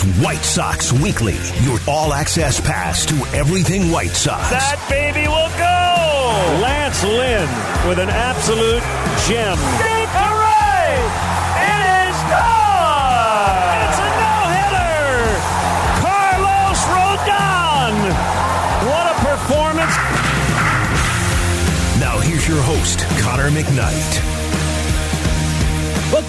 is White Sox Weekly, your all access pass to everything White Sox. That baby will go! Lance Lynn with an absolute gem. Deep to right! It is gone! It's a no-hitter! Carlos Rodon! What a performance! Now here's your host, Connor McKnight.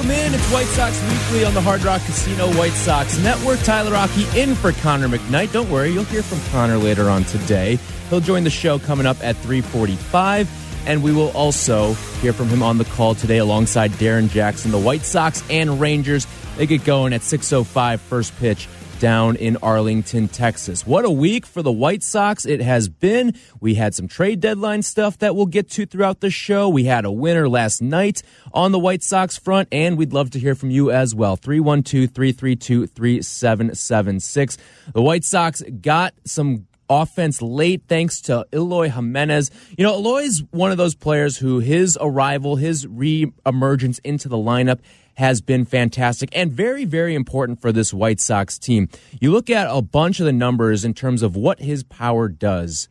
Welcome in. It's White Sox Weekly on the Hard Rock Casino White Sox Network. Tyler Rocky in for Connor McKnight. Don't worry, you'll hear from Connor later on today. He'll join the show coming up at 345. And we will also hear from him on the call today alongside Darren Jackson. The White Sox and Rangers, they get going at 6.05 first pitch down in Arlington, Texas. What a week for the White Sox it has been. We had some trade deadline stuff that we'll get to throughout the show. We had a winner last night on the White Sox front, and we'd love to hear from you as well. 312 332 3776. The White Sox got some offense late thanks to Eloy Jimenez. You know, Eloy's one of those players who his arrival, his re-emergence into the lineup has been fantastic and very, very important for this White Sox team. You look at a bunch of the numbers in terms of what his power does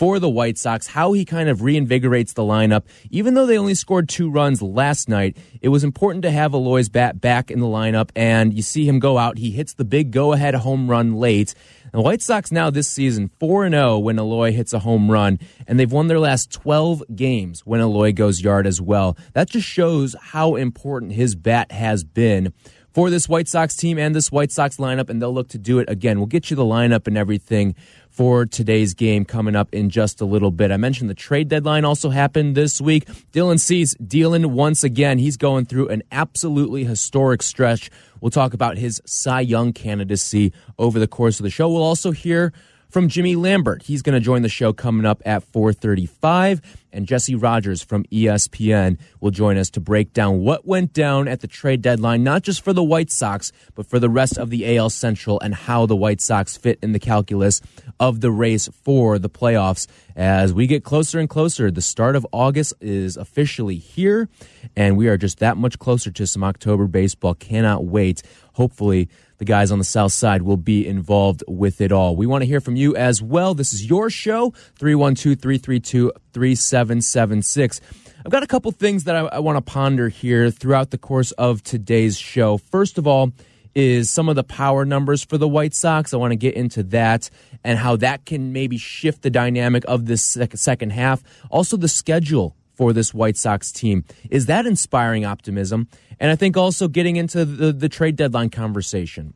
for the White Sox, how he kind of reinvigorates the lineup. Even though they only scored two runs last night, it was important to have Eloy's bat back in the lineup. And you see him go out. He hits the big go ahead home run late. The White Sox now this season 4 0 when Eloy hits a home run, and they've won their last 12 games when Eloy goes yard as well. That just shows how important his bat has been for this White Sox team and this White Sox lineup, and they'll look to do it again. We'll get you the lineup and everything for today's game coming up in just a little bit. I mentioned the trade deadline also happened this week. Dylan Cease dealing once again. He's going through an absolutely historic stretch. We'll talk about his Cy Young candidacy over the course of the show. We'll also hear from Jimmy Lambert. He's going to join the show coming up at 4:35 and Jesse Rogers from ESPN will join us to break down what went down at the trade deadline not just for the White Sox but for the rest of the AL Central and how the White Sox fit in the calculus of the race for the playoffs. As we get closer and closer the start of August is officially here and we are just that much closer to some October baseball. Cannot wait. Hopefully the guys on the south side will be involved with it all. We want to hear from you as well. This is your show, 312 332 3776. I've got a couple things that I, I want to ponder here throughout the course of today's show. First of all, is some of the power numbers for the White Sox. I want to get into that and how that can maybe shift the dynamic of this second half. Also, the schedule for this White Sox team. Is that inspiring optimism? And I think also getting into the, the trade deadline conversation.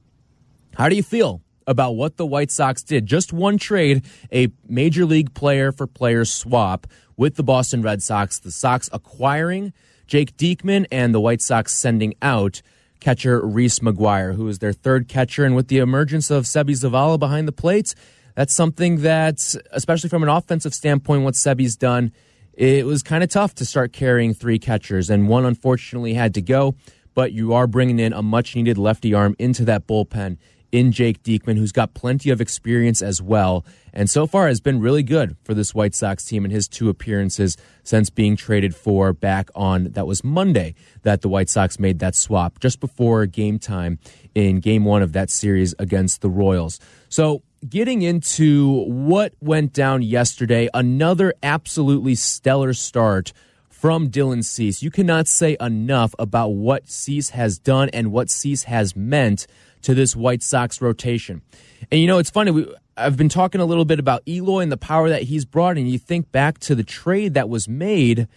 How do you feel about what the White Sox did? Just one trade, a major league player for player swap with the Boston Red Sox, the Sox acquiring Jake Diekman and the White Sox sending out catcher Reese McGuire, who is their third catcher. And with the emergence of Seby Zavala behind the plate, that's something that, especially from an offensive standpoint, what Seby's done it was kind of tough to start carrying three catchers, and one unfortunately had to go. But you are bringing in a much needed lefty arm into that bullpen in Jake Diekman, who's got plenty of experience as well, and so far has been really good for this White Sox team in his two appearances since being traded for back on that was Monday that the White Sox made that swap just before game time in game one of that series against the Royals. So getting into what went down yesterday, another absolutely stellar start from Dylan Cease. You cannot say enough about what Cease has done and what Cease has meant to this White Sox rotation. And you know, it's funny. We, I've been talking a little bit about Eloy and the power that he's brought, and you think back to the trade that was made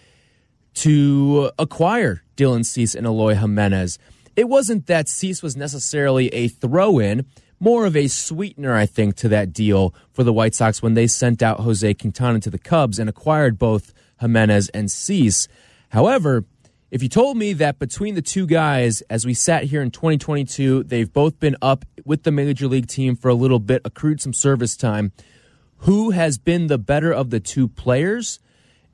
to acquire Dylan Cease and Eloy Jimenez. It wasn't that Cease was necessarily a throw in more of a sweetener, I think, to that deal for the White Sox when they sent out Jose Quintana to the Cubs and acquired both Jimenez and Cease. However, if you told me that between the two guys, as we sat here in 2022, they've both been up with the major league team for a little bit, accrued some service time, who has been the better of the two players?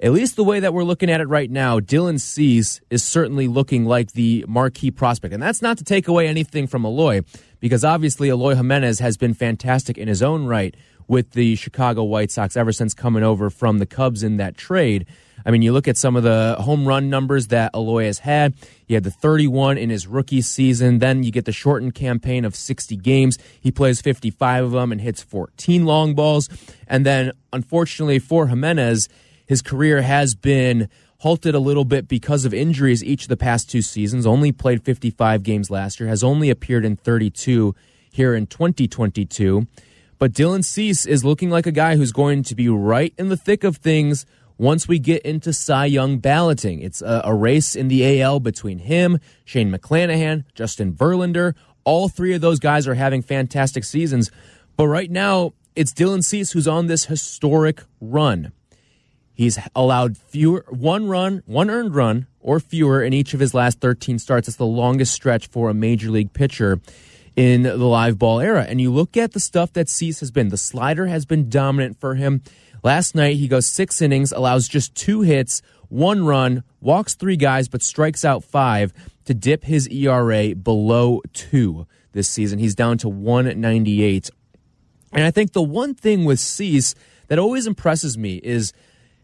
At least the way that we're looking at it right now, Dylan Cease is certainly looking like the marquee prospect. And that's not to take away anything from Eloy, because obviously Eloy Jimenez has been fantastic in his own right with the Chicago White Sox ever since coming over from the Cubs in that trade. I mean, you look at some of the home run numbers that Eloy has had. He had the 31 in his rookie season. Then you get the shortened campaign of 60 games. He plays 55 of them and hits 14 long balls. And then, unfortunately for Jimenez, his career has been halted a little bit because of injuries each of the past two seasons. Only played 55 games last year, has only appeared in 32 here in 2022. But Dylan Cease is looking like a guy who's going to be right in the thick of things once we get into Cy Young balloting. It's a, a race in the AL between him, Shane McClanahan, Justin Verlander. All three of those guys are having fantastic seasons. But right now, it's Dylan Cease who's on this historic run. He's allowed fewer one run, one earned run or fewer in each of his last 13 starts. It's the longest stretch for a major league pitcher in the live ball era. And you look at the stuff that Cease has been. The slider has been dominant for him. Last night, he goes six innings, allows just two hits, one run, walks three guys, but strikes out five to dip his ERA below two this season. He's down to 198. And I think the one thing with Cease that always impresses me is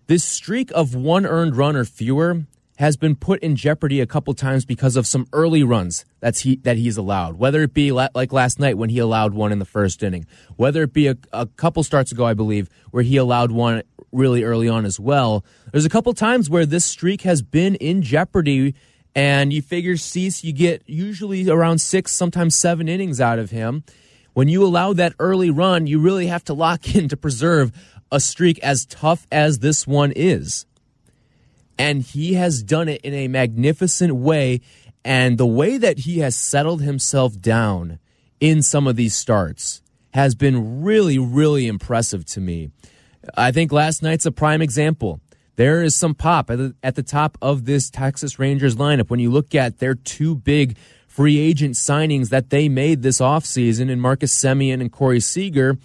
this streak of one earned run or fewer has been put in jeopardy a couple times because of some early runs that's he that he's allowed. Whether it be like last night when he allowed one in the first inning, whether it be a, a couple starts ago, I believe, where he allowed one really early on as well. There's a couple times where this streak has been in jeopardy, and you figure Cease, you get usually around six, sometimes seven innings out of him. When you allow that early run, you really have to lock in to preserve a streak as tough as this one is and he has done it in a magnificent way. And the way that he has settled himself down in some of these starts has been really, really impressive to me. I think last night's a prime example. There is some pop at the, at the top of this Texas Rangers lineup when you look at their two big free agent signings that they made this offseason in Marcus Semien and Corey Seager,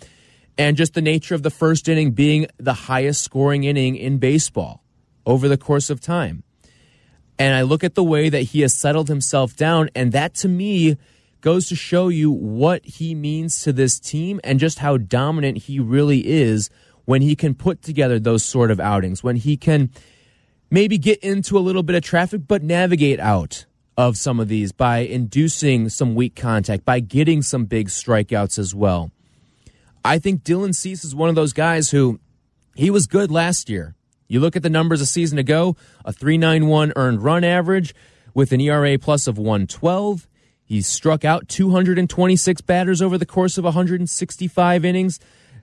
and just the nature of the first inning being the highest scoring inning in baseball over the course of time. And I look at the way that he has settled himself down, and that to me goes to show you what he means to this team and just how dominant he really is when he can put together those sort of outings, when he can maybe get into a little bit of traffic, but navigate out of some of these by inducing some weak contact, by getting some big strikeouts as well. I think Dylan Cease is one of those guys who he was good last year. You look at the numbers a season ago, a 391 earned run average with an ERA plus of 112. He struck out 226 batters over the course of 165 innings.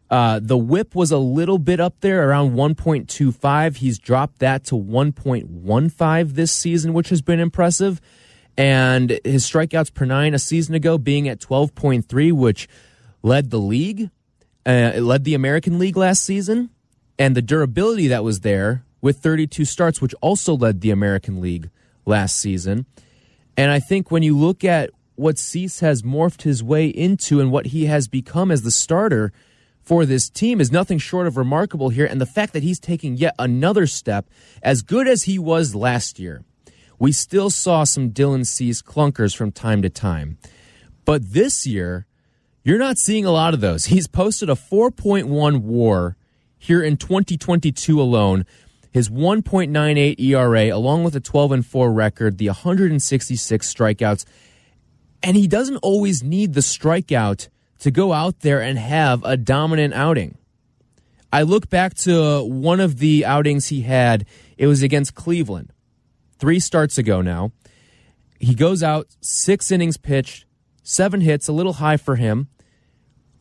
Uh, the whip was a little bit up there around 1.25. He's dropped that to 1.15 this season, which has been impressive. And his strikeouts per nine a season ago being at 12.3, which led the league, uh, led the American League last season and the durability that was there with 32 starts, which also led the American League last season. And I think when you look at what Cease has morphed his way into and what he has become as the starter for this team is nothing short of remarkable here. And the fact that he's taking yet another step, as good as he was last year, we still saw some Dylan Cease clunkers from time to time. But this year, you're not seeing a lot of those. He's posted a 4.1 war here in 2022 alone. His 1.98 ERA, along with a 12 and 4 record, the 166 strikeouts, and he doesn't always need the strikeout to go out there and have a dominant outing. I look back to one of the outings he had. It was against Cleveland, three starts ago now. He goes out, six innings pitched, seven hits, a little high for him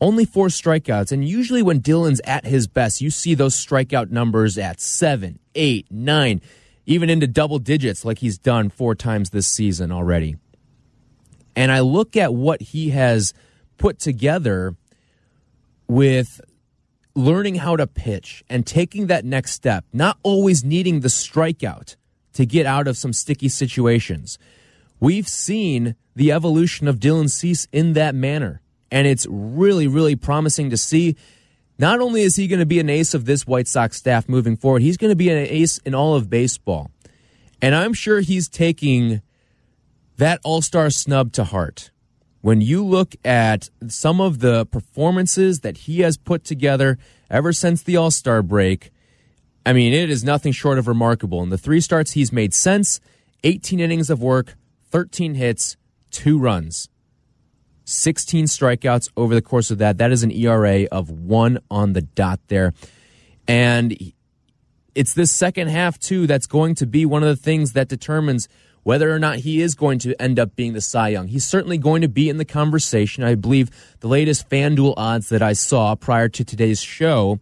only four strikeouts. And usually when Dylan's at his best, you see those strikeout numbers at seven, eight, nine, even into double digits like he's done four times this season already. And I look at what he has put together with learning how to pitch and taking that next step, not always needing the strikeout to get out of some sticky situations. We've seen the evolution of Dylan Cease in that manner and it's really, really promising to see. Not only is he going to be an ace of this White Sox staff moving forward, he's going to be an ace in all of baseball. And I'm sure he's taking that all star snub to heart. when you look at some of the performances that he has put together ever since the All Star break, I mean, it is nothing short of remarkable. In the three starts he's made sense 18 innings of work, 13 hits, two runs, 16 strikeouts over the course of that. That is an ERA of one on the dot there. And it's this second half, too, that's going to be one of the things that determines whether or not he is going to end up being the Cy Young. He's certainly going to be in the conversation. I believe the latest FanDuel odds that I saw prior to today's show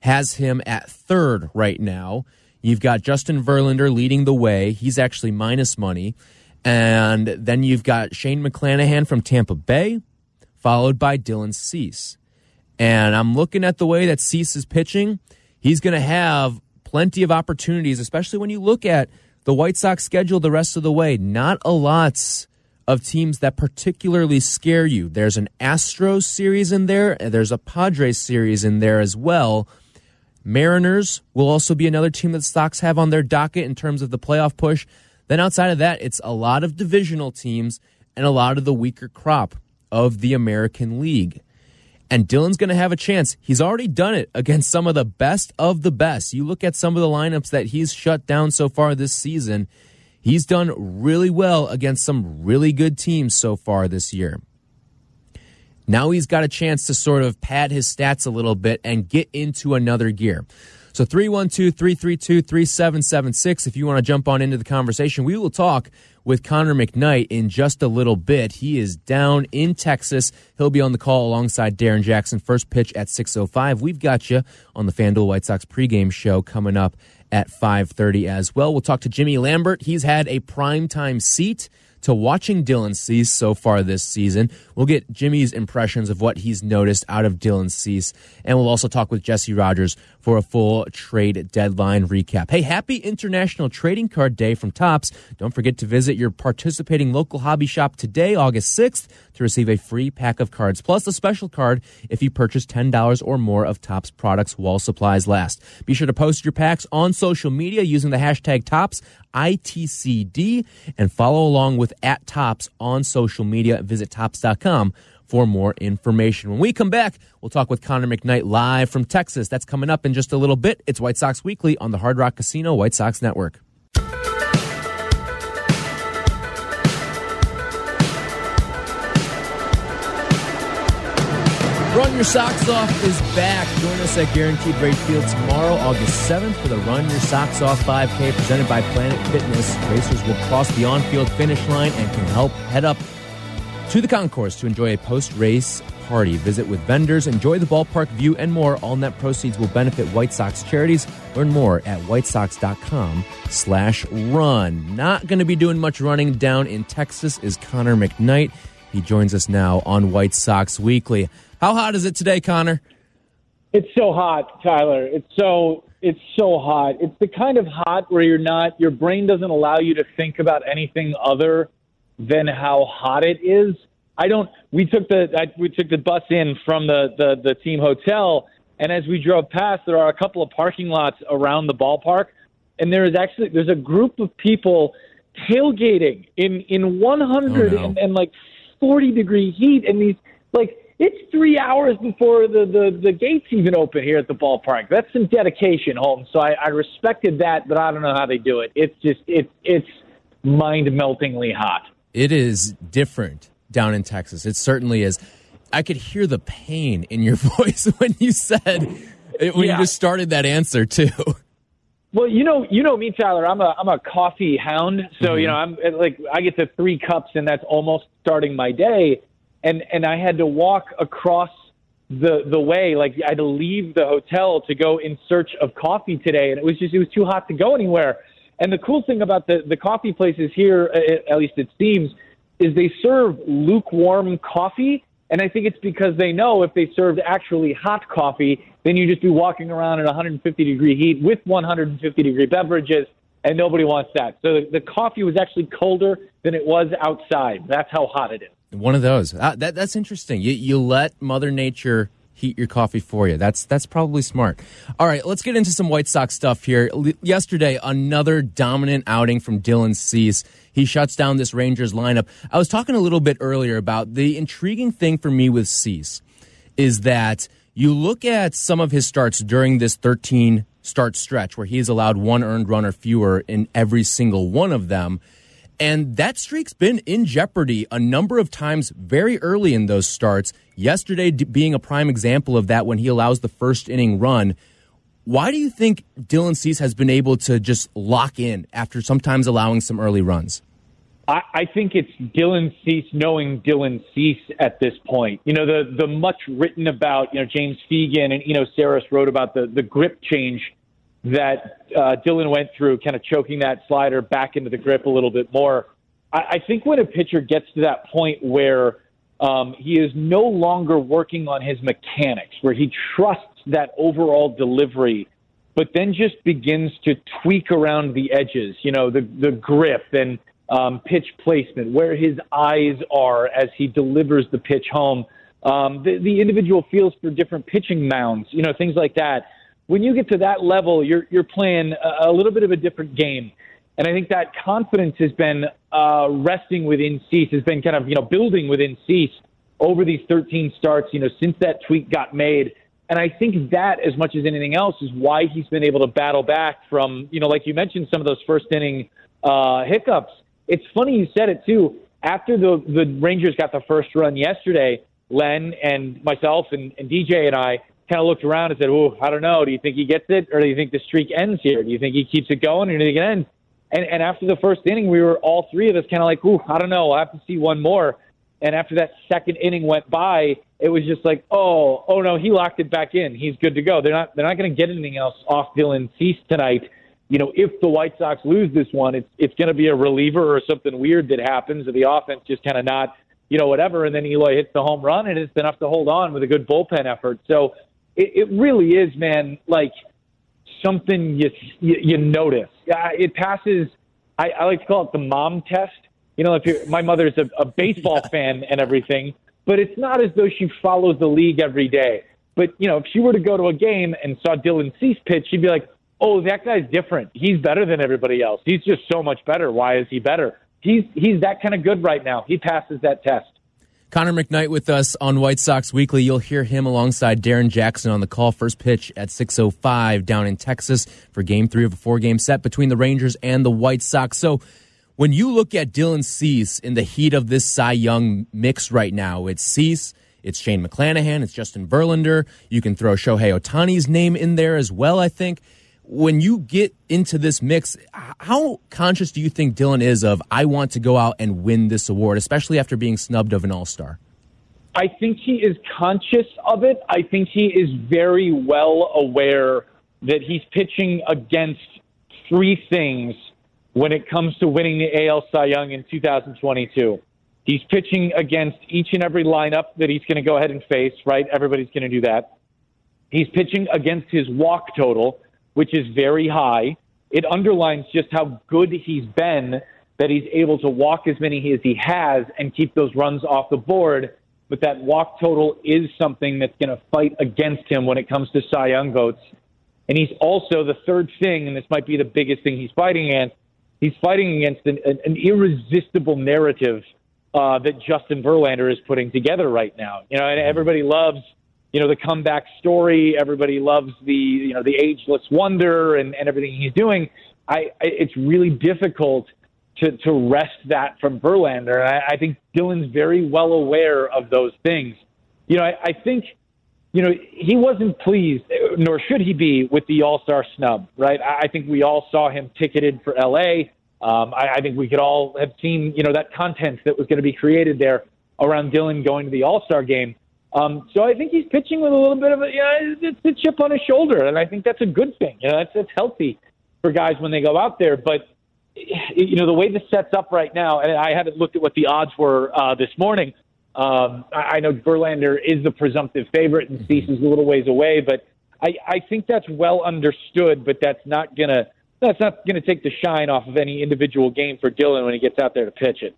has him at third right now. You've got Justin Verlander leading the way. He's actually minus money. And then you've got Shane McClanahan from Tampa Bay, followed by Dylan Cease. And I'm looking at the way that Cease is pitching. He's going to have plenty of opportunities, especially when you look at the White Sox schedule the rest of the way. Not a lot of teams that particularly scare you. There's an Astros series in there, there's a Padres series in there as well. Mariners will also be another team that the Sox have on their docket in terms of the playoff push. Then outside of that, it's a lot of divisional teams and a lot of the weaker crop of the American League. And Dylan's going to have a chance. He's already done it against some of the best of the best. You look at some of the lineups that he's shut down so far this season, he's done really well against some really good teams so far this year. Now he's got a chance to sort of pad his stats a little bit and get into another gear. So 312 332 3776. If you want to jump on into the conversation, we will talk with Connor McKnight in just a little bit. He is down in Texas. He'll be on the call alongside Darren Jackson. First pitch at 6.05. We've got you on the FanDuel White Sox pregame show coming up at 5.30 as well. We'll talk to Jimmy Lambert. He's had a primetime seat to watching Dylan Cease so far this season. We'll get Jimmy's impressions of what he's noticed out of Dylan Cease, and we'll also talk with Jesse Rogers for a full trade deadline recap. Hey, happy International Trading Card Day from Topps. Don't forget to visit your participating local hobby shop today, August 6th, to receive a free pack of cards, plus a special card if you purchase $10 or more of Topps products while supplies last. Be sure to post your packs on social media using the hashtag Topps ITCD and follow along with at Topps on social media. Visit Topps.com for more information. When we come back, we'll talk with Connor McKnight live from Texas. That's coming up in just a little bit. It's White Sox Weekly on the Hard Rock Casino White Sox Network. Run Your Socks Off is back. Join us at Guaranteed Rate Field tomorrow, August 7th, for the Run Your Socks Off 5K presented by Planet Fitness. Racers will cross the on field finish line and can help head up to the concourse to enjoy a post race party. Visit with vendors, enjoy the ballpark view, and more. All net proceeds will benefit White Sox charities. Learn more at whitesox.com slash run. Not going to be doing much running down in Texas is Connor McKnight. He joins us now on White Sox Weekly. How hot is it today, Connor? It's so hot, Tyler. It's so it's so hot. It's the kind of hot where you're not your brain doesn't allow you to think about anything other than how hot it is. I don't. We took the I, we took the bus in from the, the the team hotel, and as we drove past, there are a couple of parking lots around the ballpark, and there is actually there's a group of people tailgating in in 100 Oh, no. and, and like 40 degree heat, and these like it's three hours before the, the, the gates even open here at the ballpark. That's some dedication, Holmes. So I, I respected that, but I don't know how they do it. It's just it's it's mind meltingly hot. It is different down in Texas. It certainly is. I could hear the pain in your voice when you said when you just started that answer too. Well, you know, you know me, Tyler. I'm a I'm a coffee hound, so mm-hmm. you know I'm like I get to three cups, and that's almost starting my day. And and I had to walk across the the way, like I had to leave the hotel to go in search of coffee today, and it was just it was too hot to go anywhere. And the cool thing about the the coffee places here, at least it seems, is they serve lukewarm coffee. And I think it's because they know if they served actually hot coffee, then you'd just be walking around in 150 degree heat with 150 degree beverages, and nobody wants that. So the, the coffee was actually colder than it was outside. That's how hot it is. One of those. Uh, that that's interesting. You you let Mother Nature heat your coffee for you. That's that's probably smart. All right, let's get into some White Sox stuff here. L- yesterday, another dominant outing from Dylan Cease. He shuts down this Rangers lineup. I was talking a little bit earlier about the intriguing thing for me with Cease is that you look at some of his starts during this 13 start stretch where he has allowed one earned run or fewer in every single one of them. And that streak's been in jeopardy a number of times very early in those starts. Yesterday being a prime example of that when he allows the first inning run. Why do you think Dylan Cease has been able to just lock in after sometimes allowing some early runs? I, I think it's Dylan Cease knowing Dylan Cease at this point. You know, the the much written about, you know, James Fegan and, you know, Sarris wrote about the, the grip change that uh, Dylan went through, kind of choking that slider back into the grip a little bit more. I, I think when a pitcher gets to that point where um, he is no longer working on his mechanics, where he trusts that overall delivery, but then just begins to tweak around the edges, you know, the the grip and um, pitch placement, where his eyes are as he delivers the pitch home, um, the, the individual feels for different pitching mounds, you know, things like that when you get to that level, you're you're playing a, little bit of a different game. And I think that confidence has been uh, resting within Cease, has been kind of you know building within Cease over these 13 starts, you know, since that tweak got made. And I think that, as much as anything else, is why he's been able to battle back from, you know, like you mentioned, some of those first inning uh, hiccups. It's funny you said it too. After the the Rangers got the first run yesterday, Len and myself and, and DJ and I kind of looked around and said, "Oh, I don't know. Do you think he gets it, or do you think the streak ends here? Do you think he keeps it going, or do you think it ends?" And, and after the first inning, we were all three of us kind of like, "Ooh, I don't know. I have to see one more." And after that second inning went by, it was just like, "Oh, oh no, he locked it back in. He's good to go. They're not they're not going to get anything else off Dylan Cease tonight." You know, if the White Sox lose this one, it's it's going to be a reliever or something weird that happens, or the offense just kind of not, you know, whatever. And then Eloy hits the home run, and it's enough to hold on with a good bullpen effort. So it, it really is, man, like something you, you, you notice. It passes, I, I like to call it the mom test. You know, if you're, my mother's a, a baseball fan and everything, but it's not as though she follows the league every day. But, you know, if she were to go to a game and saw Dylan Cease pitch, she'd be like, oh, that guy's different. He's better than everybody else. He's just so much better. Why is he better? He's, he's that kind of good right now. He passes that test. Connor McKnight with us on White Sox Weekly. You'll hear him alongside Darren Jackson on the call. First pitch at 6.05 down in Texas for game three of a four game set between the Rangers and the White Sox. So when you look at Dylan Cease in the heat of this Cy Young mix right now, it's Cease, it's Shane McClanahan, it's Justin Verlander. You can throw Shohei Ohtani's name in there as well, I think when you get into this mix, how conscious do you think Dylan is of I want to go out and win this award, especially after being snubbed of an All Star? I think he is conscious of it. I think he is very well aware that he's pitching against three things when it comes to winning the AL Cy Young in 2022. He's pitching against each and every lineup that he's going to go ahead and face, right? Everybody's going to do that. He's pitching against his walk total which is very high. It underlines just how good he's been that he's able to walk as many as he has and keep those runs off the board. But that walk total is something that's going to fight against him when it comes to Cy Young votes. And he's also the third thing, and this might be the biggest thing he's fighting against. He's fighting against an, an irresistible narrative uh, that Justin Verlander is putting together right now. You know, and everybody loves you know the comeback story. Everybody loves the you know the ageless wonder and, and everything he's doing. I, I it's really difficult to to wrest that from Verlander. I, I think Dylan's very well aware of those things. You know, I, I think you know he wasn't pleased, nor should he be, with the All Star snub. Right? I, I think we all saw him ticketed for L.A. Um, I, I think we could all have seen you know that content that was going to be created there around Dylan going to the All Star game. Um, so I think he's pitching with a little bit of a, you know, it's a chip on his shoulder, and I think that's a good thing. You know, that's, that's healthy for guys when they go out there. But you know, the way this sets up right now, and I haven't looked at what the odds were uh, this morning. Um, I, I know Verlander is the presumptive favorite, and Cease is a little ways away, but I, I think that's well understood. But that's not gonna that's not gonna take the shine off of any individual game for Dylan when he gets out there to pitch it.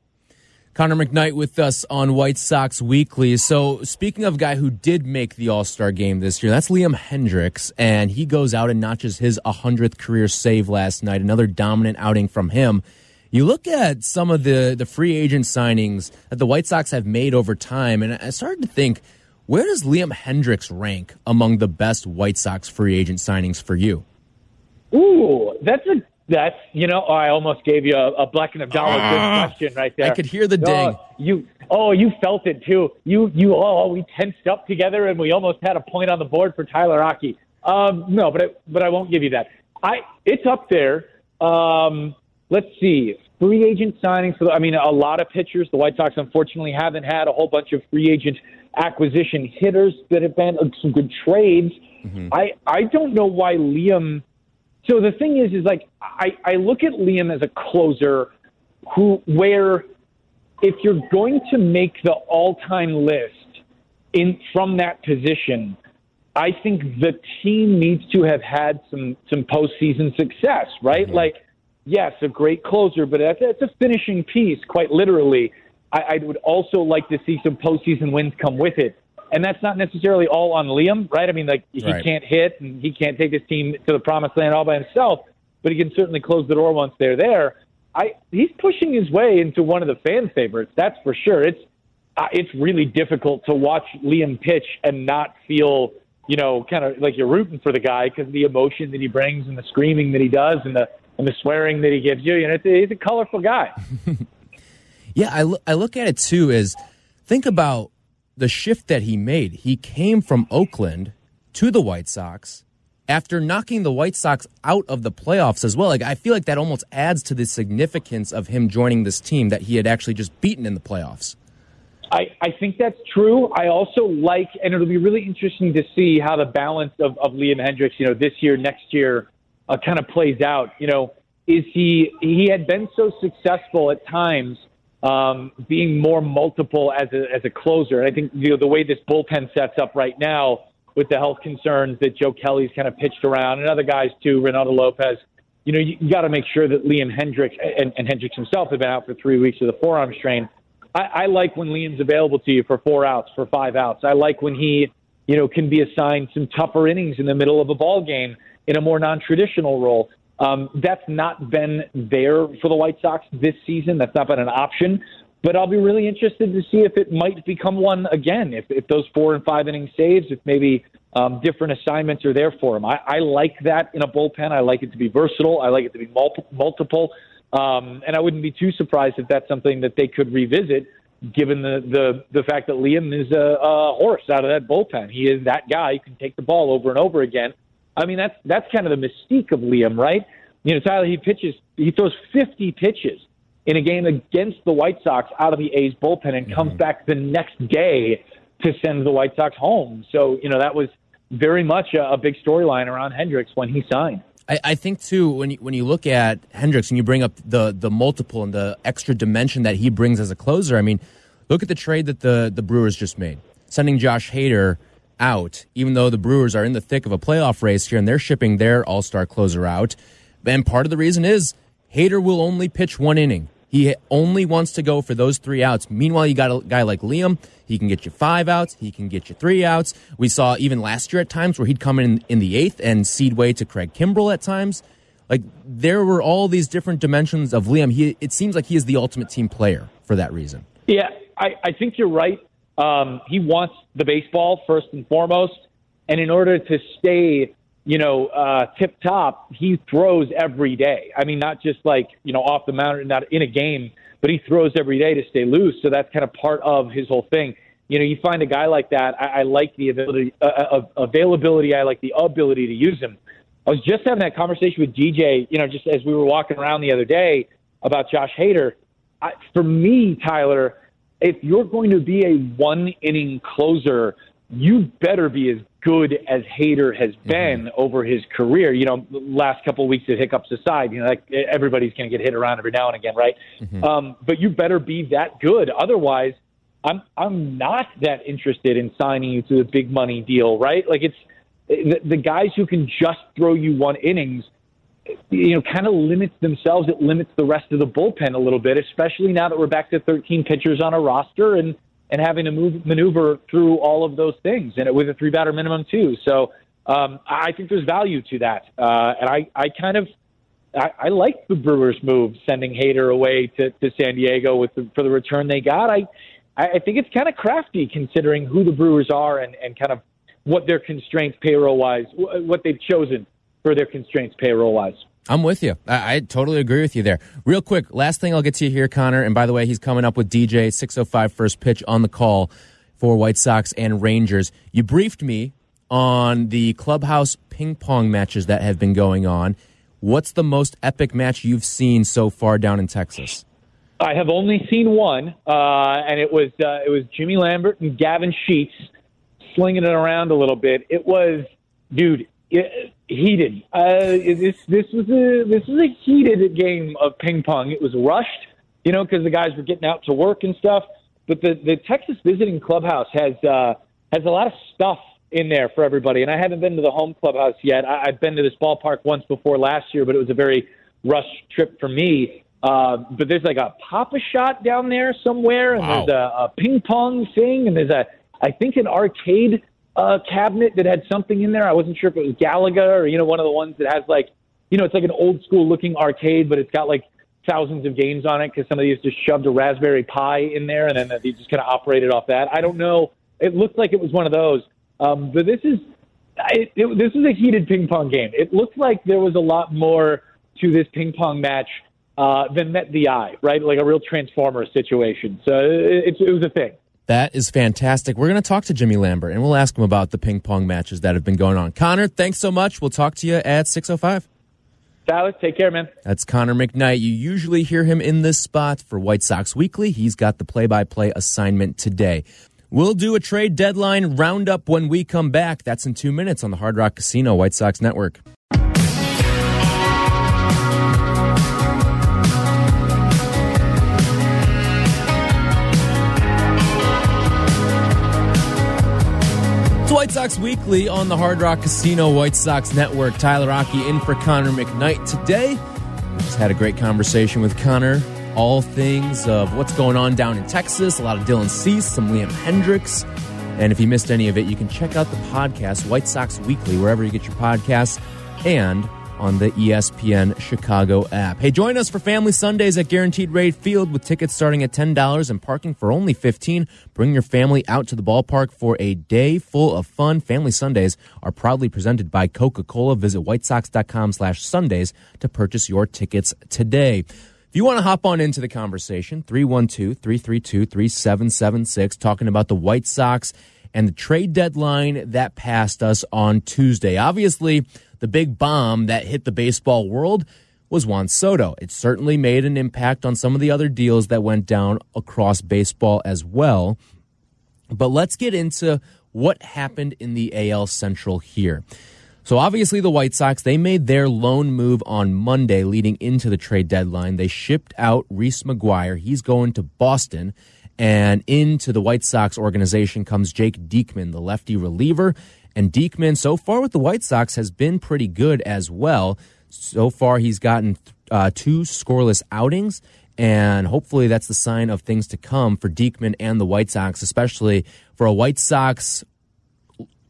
Connor McKnight with us on White Sox Weekly. So, speaking of guy who did make the All Star game this year, that's Liam Hendriks, and he goes out and notches his 100th career save last night. Another dominant outing from him. You look at some of the, the free agent signings that the White Sox have made over time, and I started to think, where does Liam Hendriks rank among the best White Sox free agent signings for you? Ooh, that's a that's you know oh, I almost gave you a, a and of dollar good Ah. question right there. I could hear the ding. Oh, you oh you felt it too. You you oh we tensed up together and we almost had a point on the board for Tyler Rocky. Um, no, but I, but I won't give you that. I it's up there. Um, let's see free agent signings for the, I mean a lot of pitchers. The White Sox unfortunately haven't had a whole bunch of free agent acquisition hitters that have been uh, some good trades. I I don't know why Liam. So the thing is, is like I, I look at Liam as a closer who where if you're going to make the all-time list in from that position, I think the team needs to have had some some postseason success, right? Mm-hmm. Like, yes, a great closer, but that's, that's a finishing piece, quite literally. I, I would also like to see some postseason wins come with it. And that's not necessarily all on Liam, right? I mean, like he Right. can't hit and he can't take his team to the promised land all by himself, but he can certainly close the door once they're there. I he's pushing his way into one of the fan favorites. That's for sure. It's uh, it's really difficult to watch Liam pitch and not feel, you know, kind of like you're rooting for the guy because of the emotion that he brings and the screaming that he does and the and the swearing that he gives you. You know, a, he's a colorful guy. Yeah, I, loo- I look at it too as think about the shift that he made. He came from Oakland to the White Sox after knocking the White Sox out of the playoffs as well. Like I feel like that almost adds to the significance of him joining this team that he had actually just beaten in the playoffs. I, I think that's true. I also like, and it'll be really interesting to see how the balance of, of Liam Hendriks, you know, this year, next year, uh, kind of plays out. You know, is he he had been so successful at times, um, being more multiple as a as a closer. And I think you know the way this bullpen sets up right now with the health concerns that Joe Kelly's kind of pitched around and other guys too, Reynaldo Lopez. You know, you, you got to make sure that Liam Hendriks and, and Hendriks himself have been out for three weeks with a forearm strain. I, I like when Liam's available to you for four outs, for five outs. I like when he, you know, can be assigned some tougher innings in the middle of a ball game in a more non-traditional role. Um, that's not been there for the White Sox this season. That's not been an option. But I'll be really interested to see if it might become one again. If, if those four and five inning saves, if maybe um, different assignments are there for him. I, I like that in a bullpen. I like it to be versatile. I like it to be multi- multiple. Um, and I wouldn't be too surprised if that's something that they could revisit, given the the, the fact that Liam is a, a horse out of that bullpen. He is that guy who can take the ball over and over again. I mean, that's that's kind of the mystique of Liam, right? You know, Tyler, he pitches, he throws 50 pitches in a game against the White Sox out of the A's bullpen and comes mm-hmm. back the next day to send the White Sox home. So, you know, that was very much a, a big storyline around Hendriks when he signed. I, I think too when you, when you look at Hendriks and you bring up the the multiple and the extra dimension that he brings as a closer. I mean, look at the trade that the the Brewers just made, sending Josh Hader out, even though the Brewers are in the thick of a playoff race here and they're shipping their All Star closer out. And part of the reason is Hader will only pitch one inning. He only wants to go for those three outs. Meanwhile, you got a guy like Liam. He can get you five outs. He can get you three outs. We saw even last year at times where he'd come in in the eighth and cede way to Craig Kimbrel at times. Like there were all these different dimensions of Liam. He it seems like he is the ultimate team player for that reason. Yeah, I, I think you're right. Um, he wants the baseball first and foremost, and in order to stay, you know, uh, tip top, he throws every day. I mean, not just like you know off the mound, not in a game, but he throws every day to stay loose. So that's kind of part of his whole thing. You know, you find a guy like that. I, I like the ability, uh, uh, availability. I like the ability to use him. I was just having that conversation with DJ. You know, just as we were walking around the other day about Josh Hader. I, for me, Tyler, if you're going to be a one inning closer, you better be as good as Hader has been over his career. You know, last couple of weeks of hiccups aside, you know, like everybody's going to get hit around every now and again, right? Um, but you better be that good. Otherwise, I'm I'm not that interested in signing you to a big money deal, right? Like it's the, the guys who can just throw you one innings you know, kind of limits themselves. It limits the rest of the bullpen a little bit, especially now that we're back to 13 pitchers on a roster and and having to move maneuver through all of those things, and it with a three batter minimum too. So um, I think there's value to that, uh, and I I kind of. I, I like the Brewers' move, sending Hader away to, to San Diego with the, for the return they got. I, I think it's kind of crafty considering who the Brewers are and, and kind of what their constraints payroll wise, what they've chosen for their constraints payroll wise. I'm with you. I, I, totally agree with you there. Real quick, last thing I'll get to you here, Connor. And by the way, he's coming up with DJ 605 first pitch on the call for White Sox and Rangers. You briefed me on the clubhouse ping pong matches that have been going on. What's the most epic match you've seen so far down in Texas? I have only seen one, uh, and it was uh, it was Jimmy Lambert and Gavin Sheets slinging it around a little bit. It was, dude, heated. Uh, this this was a this was a heated game of ping pong. It was rushed, you know, because the guys were getting out to work and stuff. But the the Texas Visiting Clubhouse has uh, has a lot of stuff in there for everybody. And I haven't been to the home clubhouse yet. I, I've been to this ballpark once before last year, but it was a very rushed trip for me. Uh, but there's like a Pop-A-Shot down there somewhere, and wow. there's a, a ping pong thing, and there's a I think an arcade uh, cabinet that had something in there. I wasn't sure if it was Galaga or you know one of the ones that has like you know it's like an old school looking arcade, but it's got like thousands of games on it because somebody just shoved a Raspberry Pi in there and then they just kind of operated off that. I don't know. It looked like it was one of those, um, but this is it, it, this is a heated ping pong game. It looked like there was a lot more to this ping pong match uh, than met the eye, right? Like a real transformer situation. So it, it was a thing. That is fantastic. We're going to talk to Jimmy Lambert and we'll ask him about the ping pong matches that have been going on. Connor, thanks so much. We'll talk to you at 605. Dallas, take care, man. That's Connor McKnight. You usually hear him in this spot for White Sox Weekly. He's got the play by play assignment today. We'll do a trade deadline roundup when we come back. That's in two minutes on the Hard Rock Casino White Sox Network. White Sox Weekly on the Hard Rock Casino White Sox Network. Tyler Rocky in for Connor McKnight today. We just had a great conversation with Connor. All things of what's going on down in Texas. A lot of Dylan Cease, some Liam Hendriks. And if you missed any of it, you can check out the podcast, White Sox Weekly, wherever you get your podcasts. And on the ESPN Chicago app. Hey, join us for Family Sundays at Guaranteed Rate Field with tickets starting at $10 and parking for only 15 Bring your family out to the ballpark for a day full of fun. Family Sundays are proudly presented by Coca-Cola. Visit whitesox.com slash Sundays to purchase your tickets today. If you want to hop on into the conversation, 312 332 3776, talking about the White Sox and the trade deadline that passed us on Tuesday. Obviously, the big bomb that hit the baseball world was Juan Soto. It certainly made an impact on some of the other deals that went down across baseball as well. But let's get into what happened in the AL Central here. So obviously the White Sox, they made their lone move on Monday leading into the trade deadline. They shipped out Reese McGuire. He's going to Boston. And into the White Sox organization comes Jake Diekman, the lefty reliever. And Diekman, so far with the White Sox, has been pretty good as well. So far, he's gotten uh, two scoreless outings, and hopefully that's the sign of things to come for Diekman and the White Sox, especially for a White Sox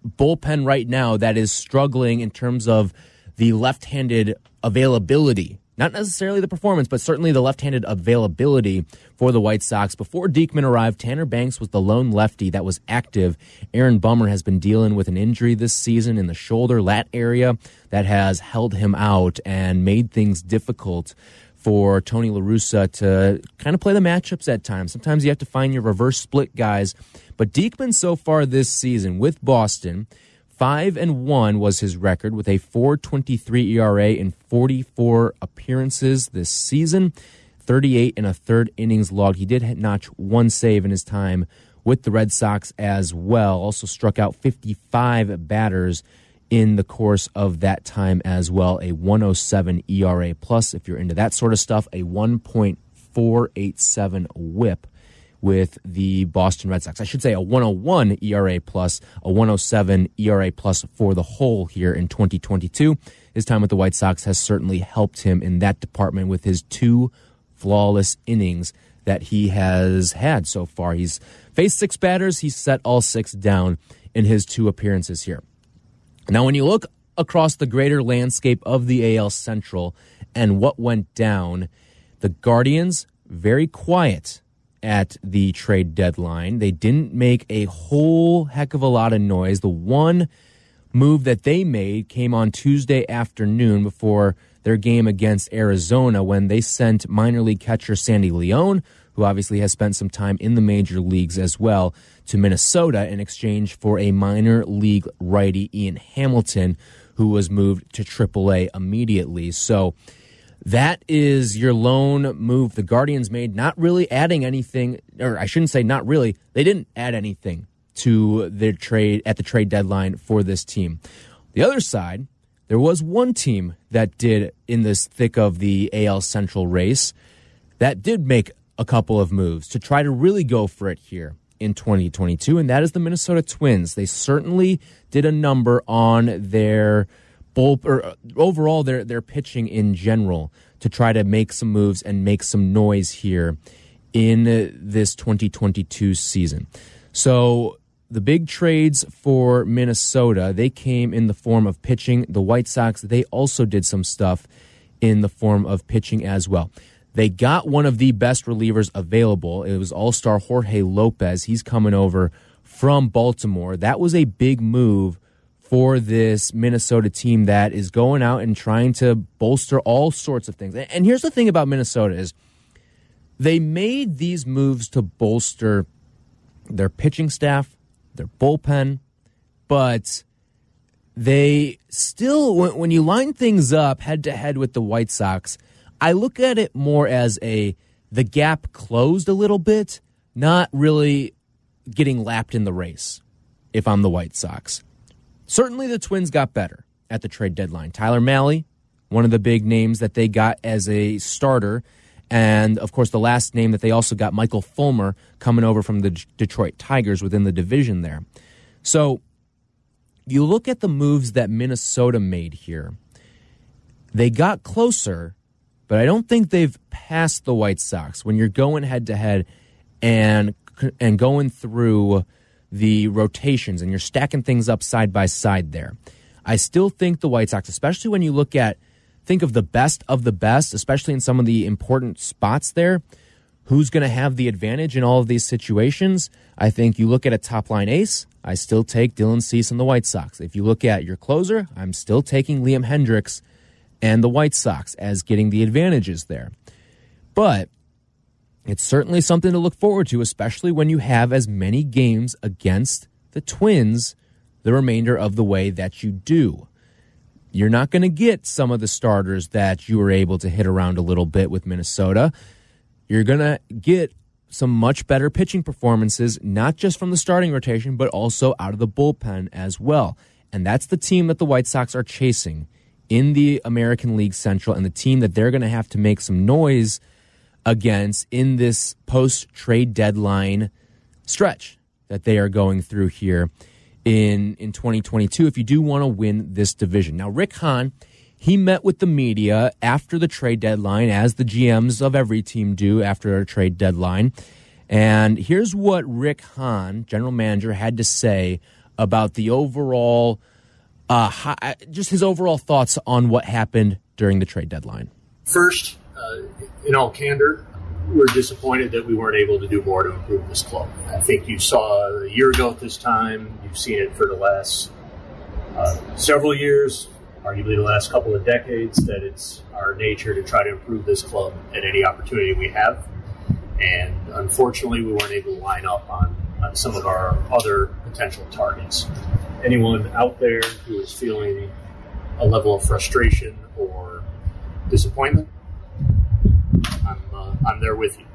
bullpen right now that is struggling in terms of the left handed availability not necessarily the performance, but certainly the left-handed availability for the White Sox. Before Diekman arrived, Tanner Banks was the lone lefty that was active. Aaron Bummer has been dealing with an injury this season in the shoulder lat area that has held him out and made things difficult for Tony LaRussa to kind of play the matchups at times. Sometimes you have to find your reverse split guys. But Diekman so far this season with Boston – Five and one was his record with a 4.23 ERA in 44 appearances this season. 38 and a third innings logged. He did notch one save in his time with the Red Sox as well. Also struck out 55 batters in the course of that time as well. A 107 ERA plus, if you're into that sort of stuff, a 1.487 whip with the Boston Red Sox. I should say a 101 ERA plus, a 107 ERA plus for the whole here in 2022. His time with the White Sox has certainly helped him in that department with his two flawless innings that he has had so far. He's faced six batters, he's set all six down in his two appearances here. Now, when you look across the greater landscape of the AL Central and what went down, the Guardians very quiet at the trade deadline. They didn't make a whole heck of a lot of noise. The one move that they made came on Tuesday afternoon before their game against Arizona when they sent minor league catcher Sandy Leon, who obviously has spent some time in the major leagues as well, to Minnesota in exchange for a minor league righty, Ian Hamilton, who was moved to AAA immediately. So that is your lone move the Guardians made, not really adding anything, or I shouldn't say not really, they didn't add anything to their trade at the trade deadline for this team. The other side, there was one team that did in this thick of the AL Central race that did make a couple of moves to try to really go for it here in 2022, and that is the Minnesota Twins. They certainly did a number on their bull or uh, overall their their pitching in general to try to make some moves and make some noise here in this 2022 season. So the big trades for Minnesota, they came in the form of pitching. The White Sox, they also did some stuff in the form of pitching as well. They got one of the best relievers available. It was All Star Jorge Lopez. He's coming over from Baltimore. That was a big move for this Minnesota team that is going out and trying to bolster all sorts of things. And here's the thing about Minnesota is they made these moves to bolster their pitching staff, their bullpen, but they still, when, you line things up head to head with the White Sox, I look at it more as a the gap closed a little bit, not really getting lapped in the race if I'm the White Sox. Certainly the Twins got better at the trade deadline. Tyler Mahle, one of the big names that they got as a starter. And of course, the last name that they also got, Michael Fulmer, coming over from the Detroit Tigers within the division there. So you look at the moves that Minnesota made here. They got closer, but I don't think they've passed the White Sox when you're going head to head and and going through the rotations and you're stacking things up side by side there. I still think the White Sox, especially when you look at think of the best of the best, especially in some of the important spots there. Who's going to have the advantage in all of these situations? I think you look at a top line ace, I still take Dylan Cease and the White Sox. If you look at your closer, I'm still taking Liam Hendriks and the White Sox as getting the advantages there. But it's certainly something to look forward to, especially when you have as many games against the Twins the remainder of the way that you do. You're not going to get some of the starters that you were able to hit around a little bit with Minnesota. You're going to get some much better pitching performances, not just from the starting rotation, but also out of the bullpen as well. And that's the team that the White Sox are chasing in the American League Central and the team that they're going to have to make some noise against in this post trade deadline stretch that they are going through here in in 2022 if you do want to win this division. Now Rick Hahn, he met with the media after the trade deadline as the GMs of every team do after a trade deadline. And here's what Rick Hahn, general manager, had to say about the overall uh, just his overall thoughts on what happened during the trade deadline. First, uh, in all candor, we're disappointed that we weren't able to do more to improve this club. I think you saw a year ago at this time, you've seen it for the last uh, several years, arguably the last couple of decades, that it's our nature to try to improve this club at any opportunity we have. And unfortunately, we weren't able to line up on, on some of our other potential targets. Anyone out there who is feeling a level of frustration or disappointment, I'm, there with you.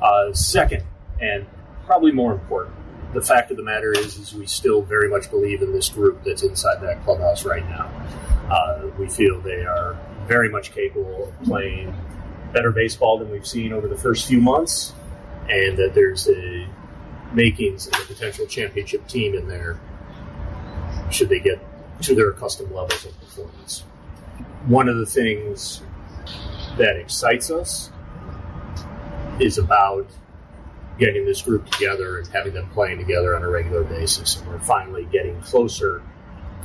Uh, second, and probably more important, the fact of the matter is, is we still very much believe in this group that's inside that clubhouse right now. Uh, we feel they are very much capable of playing better baseball than we've seen over the first few months, and that there's a makings of a potential championship team in there should they get to their accustomed levels of performance. One of the things that excites us is about getting this group together and having them playing together on a regular basis. And we're finally getting closer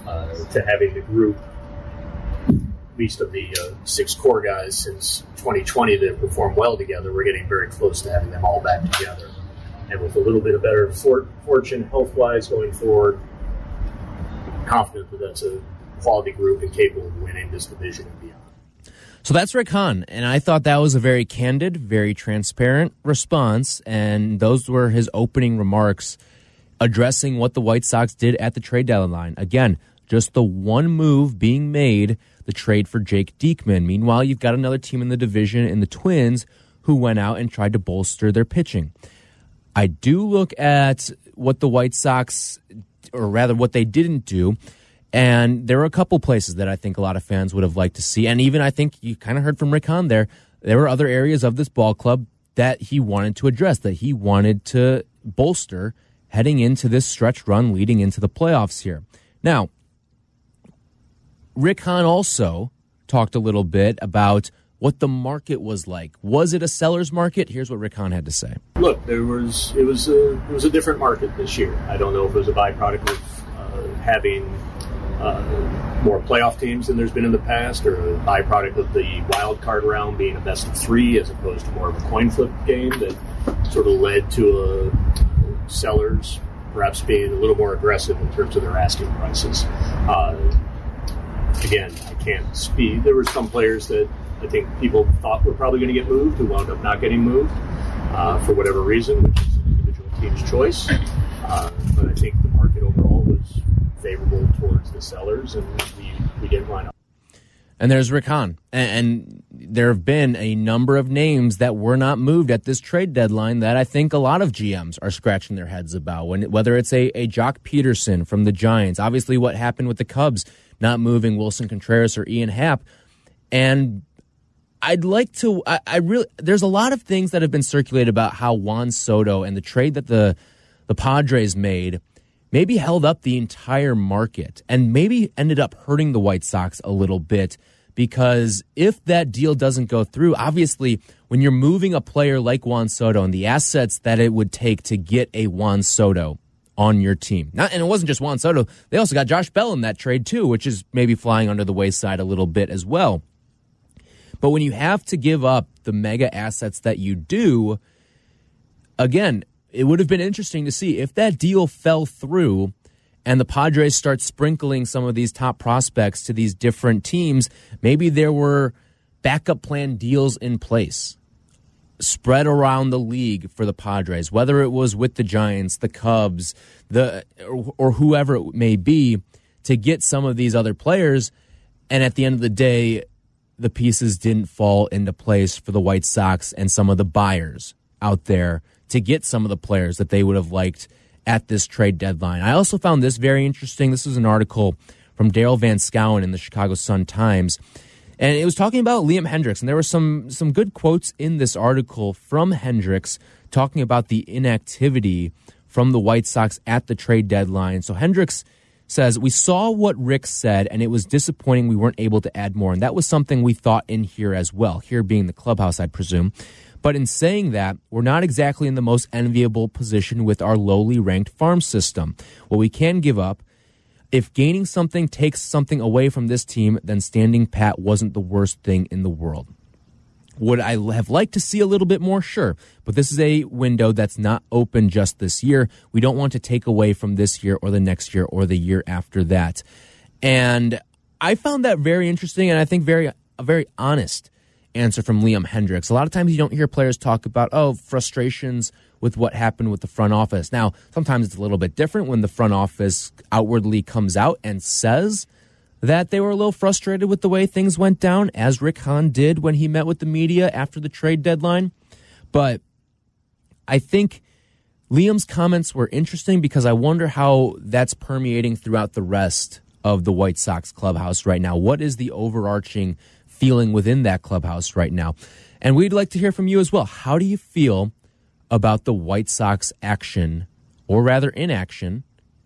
uh, to having the group, at least of the uh, six core guys since 2020 that perform well together. We're getting very close to having them all back together. And with a little bit of better for- fortune health wise going forward, confident that that's a quality group and capable of winning this division and beyond. So that's Rick Hahn, and I thought that was a very candid, very transparent response, and those were his opening remarks addressing what the White Sox did at the trade deadline. Again, just the one move being made, the trade for Jake Diekman. Meanwhile, you've got another team in the division in the Twins who went out and tried to bolster their pitching. I do look at what the White Sox, or rather what they didn't do, and there were a couple places that I think a lot of fans would have liked to see. And even I think you kind of heard from Rick Hahn there, there were other areas of this ball club that he wanted to address, that he wanted to bolster heading into this stretch run leading into the playoffs here. Now, Rick Hahn also talked a little bit about what the market was like. Was it a seller's market? Here's what Rick Hahn had to say. Look, there was it was a it was a different market this year. I don't know if it was a byproduct of uh, having more playoff teams than there's been in the past, or a byproduct of the wild card round being a best of three as opposed to more of a coin flip game that sort of led to a sellers perhaps being a little more aggressive in terms of their asking prices. Uh, again, I can't speak. There were some players that I think people thought were probably going to get moved who wound up not getting moved uh, for whatever reason, which is an individual team's choice. Uh, but I think the market overall was favorable towards the sellers, and we, we didn't line up. And there's Rick Hahn. And, and there have been a number of names that were not moved at this trade deadline that I think a lot of GMs are scratching their heads about. When whether it's a, a Joc Pederson from the Giants, obviously what happened with the Cubs not moving Willson Contreras or Ian Happ, and I'd like to. I, I, really there's a lot of things that have been circulated about how Juan Soto and the trade that the the Padres made maybe held up the entire market and maybe ended up hurting the White Sox a little bit because if that deal doesn't go through, obviously when you're moving a player like Juan Soto and the assets that it would take to get a Juan Soto on your team. Not, and it wasn't just Juan Soto. They also got Josh Bell in that trade too, which is maybe flying under the wayside a little bit as well. But when you have to give up the mega assets that you do, again, it would have been interesting to see if that deal fell through and the Padres start sprinkling some of these top prospects to these different teams. Maybe there were backup plan deals in place spread around the league for the Padres, whether it was with the Giants, the Cubs, the or, or whoever it may be, to get some of these other players. And at the end of the day, the pieces didn't fall into place for the White Sox and some of the buyers out there to get some of the players that they would have liked at this trade deadline. I also found this very interesting. This is an article from Daryl Van Schouwen in the Chicago Sun Times. And it was talking about Liam Hendriks, and there were some some good quotes in this article from Hendriks talking about the inactivity from the White Sox at the trade deadline. So Hendriks says, We saw what Rick said, and it was disappointing we weren't able to add more. And that was something we thought in here as well, here being the clubhouse, I presume. But in saying that, we're not exactly in the most enviable position with our lowly ranked farm system. What we can give up, if gaining something takes something away from this team, then standing pat wasn't the worst thing in the world. Would I have liked to see a little bit more? Sure. But this is a window that's not open just this year. We don't want to take away from this year or the next year or the year after that. And I found that very interesting and I think very, very honest answer from Liam Hendriks. A lot of times you don't hear players talk about, oh, frustrations with what happened with the front office. Now, sometimes it's a little bit different when the front office outwardly comes out and says that they were a little frustrated with the way things went down, as Rick Hahn did when he met with the media after the trade deadline. But I think Liam's comments were interesting because I wonder how that's permeating throughout the rest of the White Sox clubhouse right now. What is the overarching feeling within that clubhouse right now. And we'd like to hear from you as well. How do you feel about the White Sox action, or rather inaction,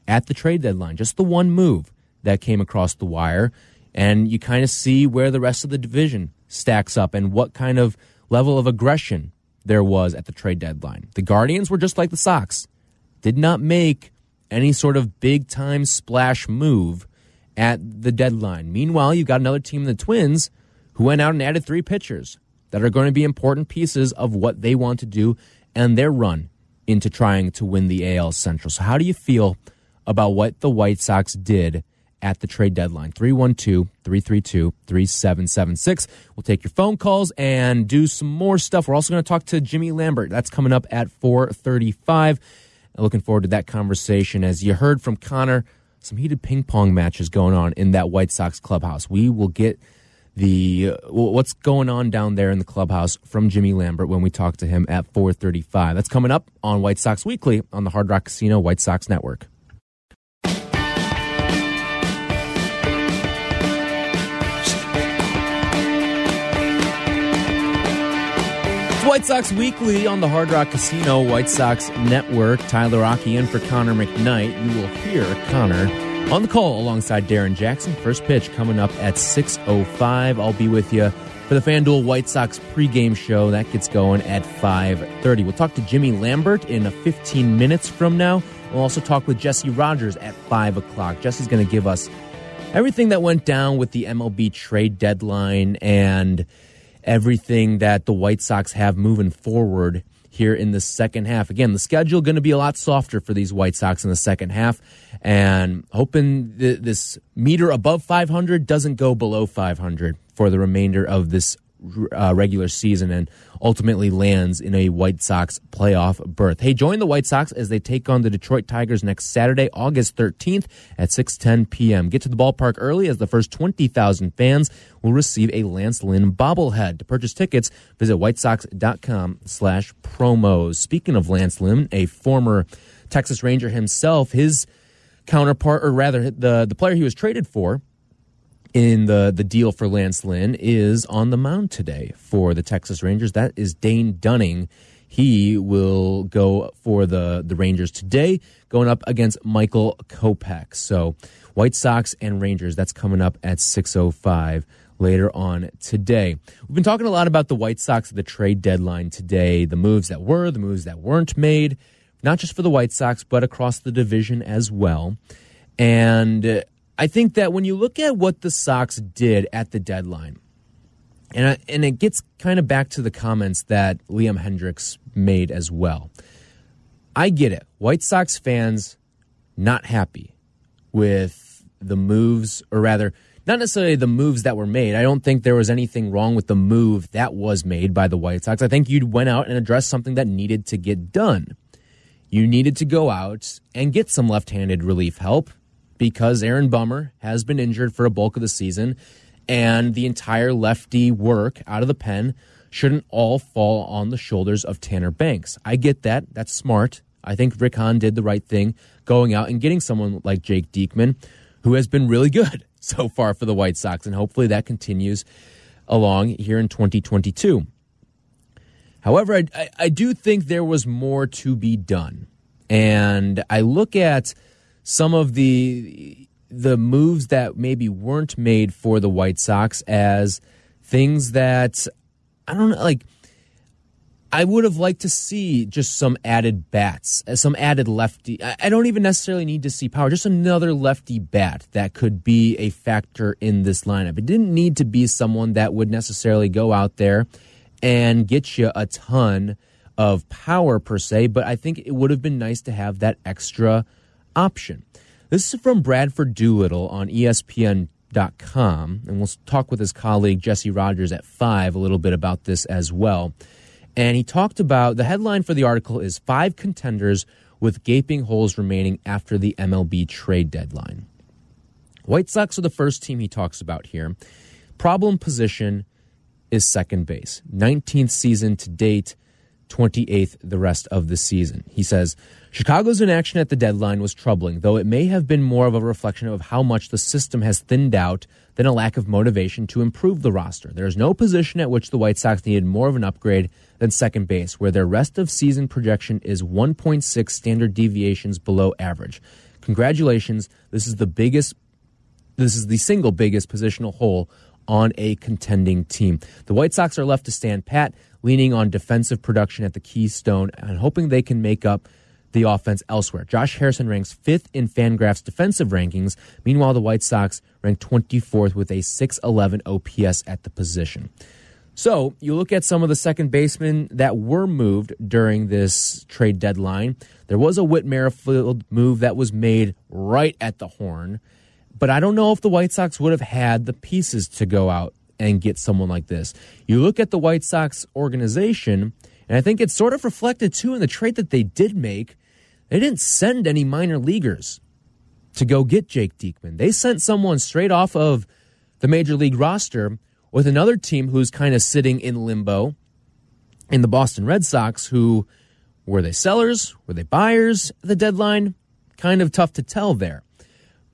at the trade deadline. Just the one move that came across the wire. And you kind of see where the rest of the division stacks up and what kind of level of aggression there was at the trade deadline. The Guardians were just like the Sox, did not make any sort of big time splash move at the deadline. Meanwhile, you've got another team, the Twins, who went out and added three pitchers that are going to be important pieces of what they want to do and their run into trying to win the AL Central. So, how do you feel about what the White Sox did at the trade deadline? 312 332 3776. We'll take your phone calls and do some more stuff. We're also going to talk to Jimmy Lambert. That's coming up at 435. Looking forward to that conversation. As you heard from Connor, some heated ping pong matches going on in that White Sox clubhouse. We will get the what's going on down there in the clubhouse from Jimmy Lambert when we talk to him at 4:35. That's coming up on White Sox Weekly on the Hard Rock Casino White Sox Network. White Sox Weekly on the Hard Rock Casino White Sox Network. Tyler Rocky in for Connor McKnight. You will hear Connor on the call alongside Darren Jackson. First pitch coming up at 6.05. I'll be with you for the FanDuel White Sox pregame show. That gets going at 5.30. We'll talk to Jimmy Lambert in 15 minutes from now. We'll also talk with Jesse Rogers at 5 o'clock. Jesse's going to give us everything that went down with the MLB trade deadline and – everything that the White Sox have moving forward here in the second half. Again, the schedule going to be a lot softer for these White Sox in the second half, and hoping th- this meter above 500 doesn't go below 500 for the remainder of this uh, regular season and ultimately lands in a White Sox playoff berth. Hey, join the White Sox as they take on the Detroit Tigers next Saturday, August 13th at 6:10 p.m. Get to the ballpark early as the first 20,000 fans will receive a Lance Lynn bobblehead. To purchase tickets, visit whitesox.com/promos. Speaking of Lance Lynn, a former Texas Ranger himself, his counterpart or rather the the player he was traded for in the, the deal for Lance Lynn is on the mound today for the Texas Rangers. That is Dane Dunning. He will go for the, the Rangers today, going up against Michael Kopech. So White Sox and Rangers, that's coming up at 6.05 later on today. We've been talking a lot about the White Sox the trade deadline today, the moves that were, the moves that weren't made, not just for the White Sox, but across the division as well. And uh, I think that when you look at what the Sox did at the deadline, and I, and it gets kind of back to the comments that Liam Hendriks made as well. I get it. White Sox fans not happy with the moves, or rather, not necessarily the moves that were made. I don't think there was anything wrong with the move that was made by the White Sox. I think you went out and addressed something that needed to get done. You needed to go out and get some left handed relief help because Aaron Bummer has been injured for a bulk of the season, and the entire lefty work out of the pen shouldn't all fall on the shoulders of Tanner Banks. I get that. That's smart. I think Rick Hahn did the right thing going out and getting someone like Jake Diekman, who has been really good so far for the White Sox, and hopefully that continues along here in 2022. However, I, I, I do think there was more to be done. And I look at some of the the moves that maybe weren't made for the White Sox as things that I don't know like I would have liked to see just some added bats, uh, some added lefty. I don't even necessarily need to see power, just another lefty bat that could be a factor in this lineup. It didn't need to be someone that would necessarily go out there and get you a ton of power per se, but I think it would have been nice to have that extra option. This is from Bradford Doolittle on ESPN.com, and we'll talk with his colleague Jesse Rogers at 5 a little bit about this as well. And he talked about the headline for the article is Five Contenders with Gaping Holes Remaining After the MLB Trade Deadline. White Sox are the first team he talks about here. Problem position is second base. 19th season to date 28th the rest of the season. He says, Chicago's inaction at the deadline was troubling, though it may have been more of a reflection of how much the system has thinned out than a lack of motivation to improve the roster. There is no position at which the White Sox needed more of an upgrade than second base, where their rest of season projection is 1.6 standard deviations below average. Congratulations. This is the biggest, this is the single biggest positional hole on a contending team. The White Sox are left to stand pat, leaning on defensive production at the keystone and hoping they can make up the offense elsewhere. Josh Harrison ranks fifth in Fangraphs defensive rankings. Meanwhile, the White Sox rank 24th with a 611 OPS at the position. So you look at some of the second basemen that were moved during this trade deadline. There was a Whit Merrifield move that was made right at the horn, but I don't know if the White Sox would have had the pieces to go out and get someone like this. You look at the White Sox organization, and I think it's sort of reflected too in the trade that they did make. They didn't send any minor leaguers to go get Jake Diekman. They sent someone straight off of the major league roster with another team who's kind of sitting in limbo in the Boston Red Sox, who were they sellers? Were they buyers? The deadline, kind of tough to tell there.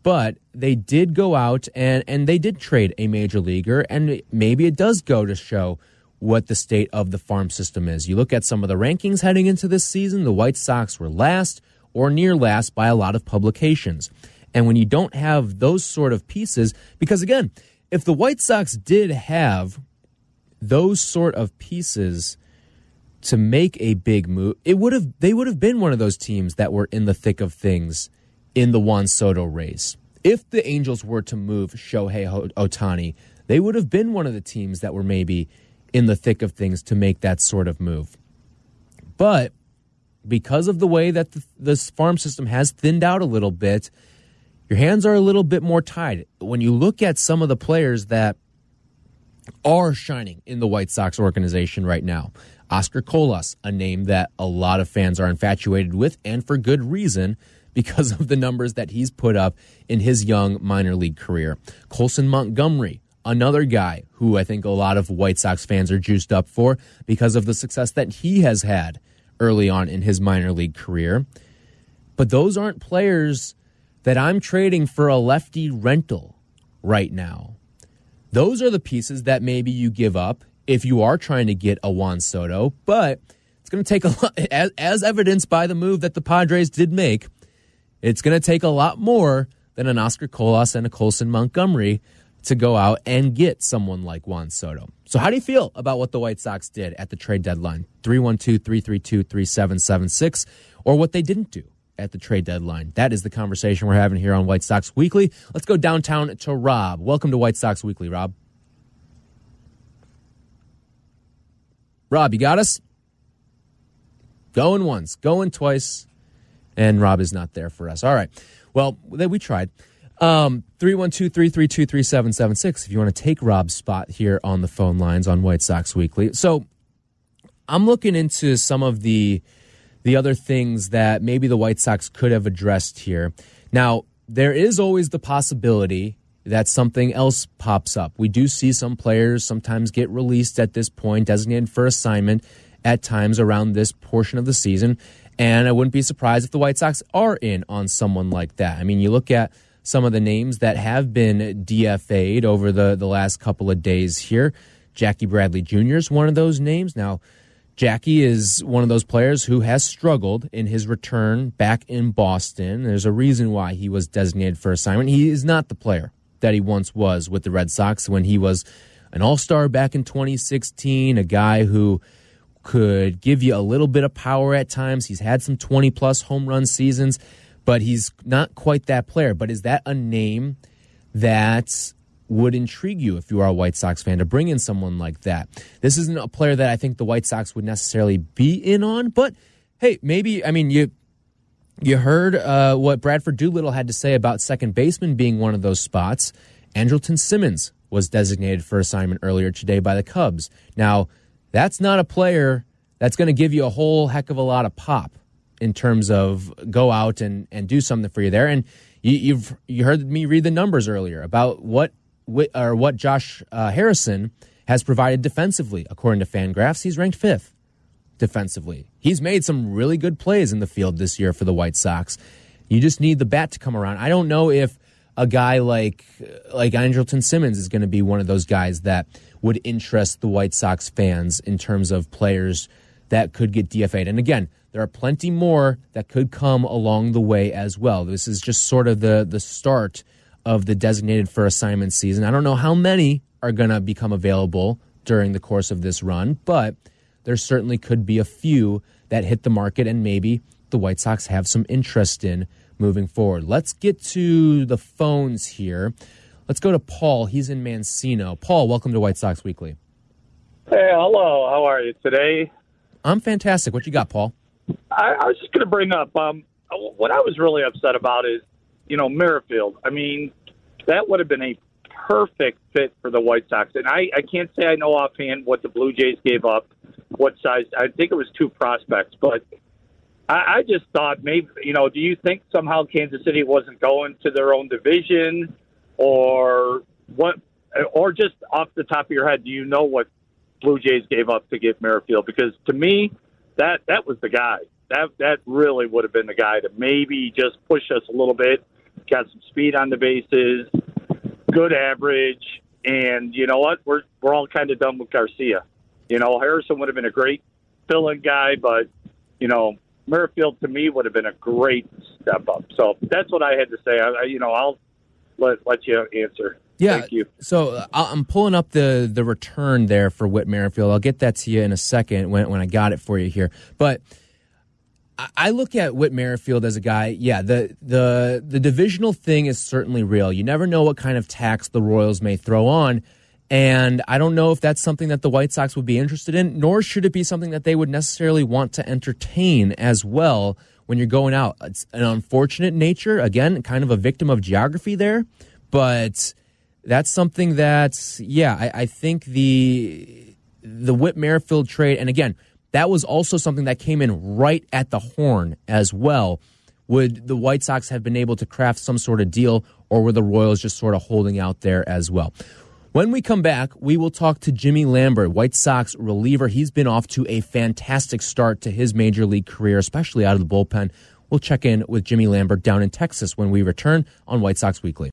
But they did go out and, and they did trade a major leaguer, and maybe it does go to show what the state of the farm system is. You look at some of the rankings heading into this season, the White Sox were last or near last by a lot of publications. And when you don't have those sort of pieces, because again, if the White Sox did have those sort of pieces to make a big move, it would have they would have been one of those teams that were in the thick of things in the Juan Soto race. If the Angels were to move Shohei Ohtani, they would have been one of the teams that were maybe in the thick of things to make that sort of move. But because of the way that the, this farm system has thinned out a little bit, your hands are a little bit more tied. When you look at some of the players that are shining in the White Sox organization right now, Oscar Colas, a name that a lot of fans are infatuated with, and for good reason because of the numbers that he's put up in his young minor league career. Colson Montgomery, another guy who I think a lot of White Sox fans are juiced up for because of the success that he has had early on in his minor league career. But those aren't players that I'm trading for a lefty rental right now. Those are the pieces that maybe you give up if you are trying to get a Juan Soto, but it's going to take a lot, as, as evidenced by the move that the Padres did make, it's going to take a lot more than an Oscar Colas and a Colson Montgomery to go out and get someone like Juan Soto. So, how do you feel about what the White Sox did at the trade deadline? 312 332 3776, or what they didn't do at the trade deadline? That is the conversation we're having here on White Sox Weekly. Let's go downtown to Rob. Welcome to White Sox Weekly, Rob. Rob, you got us? Going once, going twice, and Rob is not there for us. All right. Well, we tried. Um, 312-332-3776 if you want to take Rob's spot here on the phone lines on White Sox Weekly. So I'm looking into some of the the other things that maybe the White Sox could have addressed here. Now, there is always the possibility that something else pops up. We do see some players sometimes get released at this point, designated for assignment at times around this portion of the season. And I wouldn't be surprised if the White Sox are in on someone like that. I mean, you look at some of the names that have been DFA'd over the, the last couple of days here. Jackie Bradley Jr. is one of those names. Now, Jackie is one of those players who has struggled in his return back in Boston. There's a reason why he was designated for assignment. He is not the player that he once was with the Red Sox when he was an all star back in 2016, a guy who could give you a little bit of power at times. He's had some 20 plus home run seasons but he's not quite that player. But is that a name that would intrigue you if you are a White Sox fan to bring in someone like that? This isn't a player that I think the White Sox would necessarily be in on, but hey, maybe I mean you. You heard uh, what Bradford Doolittle had to say about second baseman being one of those spots. Andrelton Simmons was designated for assignment earlier today by the Cubs. Now, that's not a player that's going to give you a whole heck of a lot of pop in terms of go out and, and do something for you there. And you, have you heard me read the numbers earlier about what or what Josh uh, Harrison has provided defensively. According to Fangraphs, he's ranked fifth defensively. He's made some really good plays in the field this year for the White Sox. You just need the bat to come around. I don't know if a guy like like Andrelton Simmons is going to be one of those guys that would interest the White Sox fans in terms of players that could get DFA'd. And again, there are plenty more that could come along the way as well. This is just sort of the the start of the designated for assignment season. I don't know how many are going to become available during the course of this run, but there certainly could be a few that hit the market and maybe the White Sox have some interest in moving forward. Let's get to the phones here. Let's go to Paul. He's in Mancino. Paul, welcome to White Sox Weekly. Hey, hello. How are you today? I'm fantastic. What you got, Paul? I, I was just going to bring up um, what I was really upset about is, you know, Merrifield. I mean, that would have been a perfect fit for the White Sox. And I, I can't say I know offhand what the Blue Jays gave up, what size. I think it was two prospects, but I, I just thought maybe, you know, do you think somehow Kansas City wasn't going to their own division or what? Or just off the top of your head, do you know what Blue Jays gave up to get Merrifield? Because to me, that that was the guy. That that really would have been the guy to maybe just push us a little bit, got some speed on the bases, good average, and you know what? We're we're all kind of done with Garcia. You know, Harrison would have been a great fill-in guy, but you know, Merrifield to me would have been a great step up. So that's what I had to say. I, you know, I'll let let you answer. Yeah. Thank you. So I'm pulling up the the return there for Whit Merrifield. I'll get that to you in a second when when I got it for you here. But I look at Whit Merrifield as a guy. Yeah, the the the divisional thing is certainly real. You never know what kind of tax the Royals may throw on. And I don't know if that's something that the White Sox would be interested in, nor should it be something that they would necessarily want to entertain as well when you're going out. It's an unfortunate nature, again, kind of a victim of geography there, but that's something that, yeah, I, I think the the Whit Merrifield trade, and again, that was also something that came in right at the horn as well. Would the White Sox have been able to craft some sort of deal, or were the Royals just sort of holding out there as well? When we come back, we will talk to Jimmy Lambert, White Sox reliever. He's been off to a fantastic start to his major league career, especially out of the bullpen. We'll check in with Jimmy Lambert down in Texas when we return on White Sox Weekly.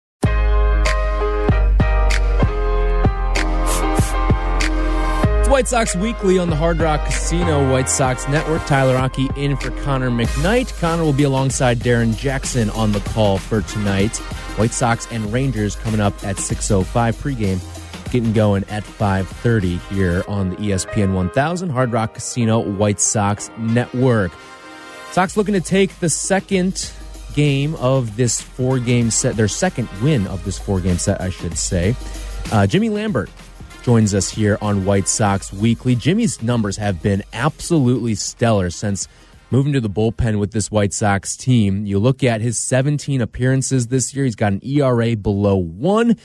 White Sox Weekly on the Hard Rock Casino White Sox Network. Tyler Rocky in for Connor McKnight. Connor will be alongside Darren Jackson on the call for tonight. White Sox and Rangers coming up at 6.05 pregame, getting going at 5.30 here on the ESPN 1000 Hard Rock Casino White Sox Network. Sox looking to take the second game of this four-game set, their second win of this four-game set, I should say. Uh, Jimmy Lambert joins us here on White Sox Weekly. Jimmy's numbers have been absolutely stellar since – moving to the bullpen with this White Sox team. You look at his 17 appearances this year, he's got an ERA below one.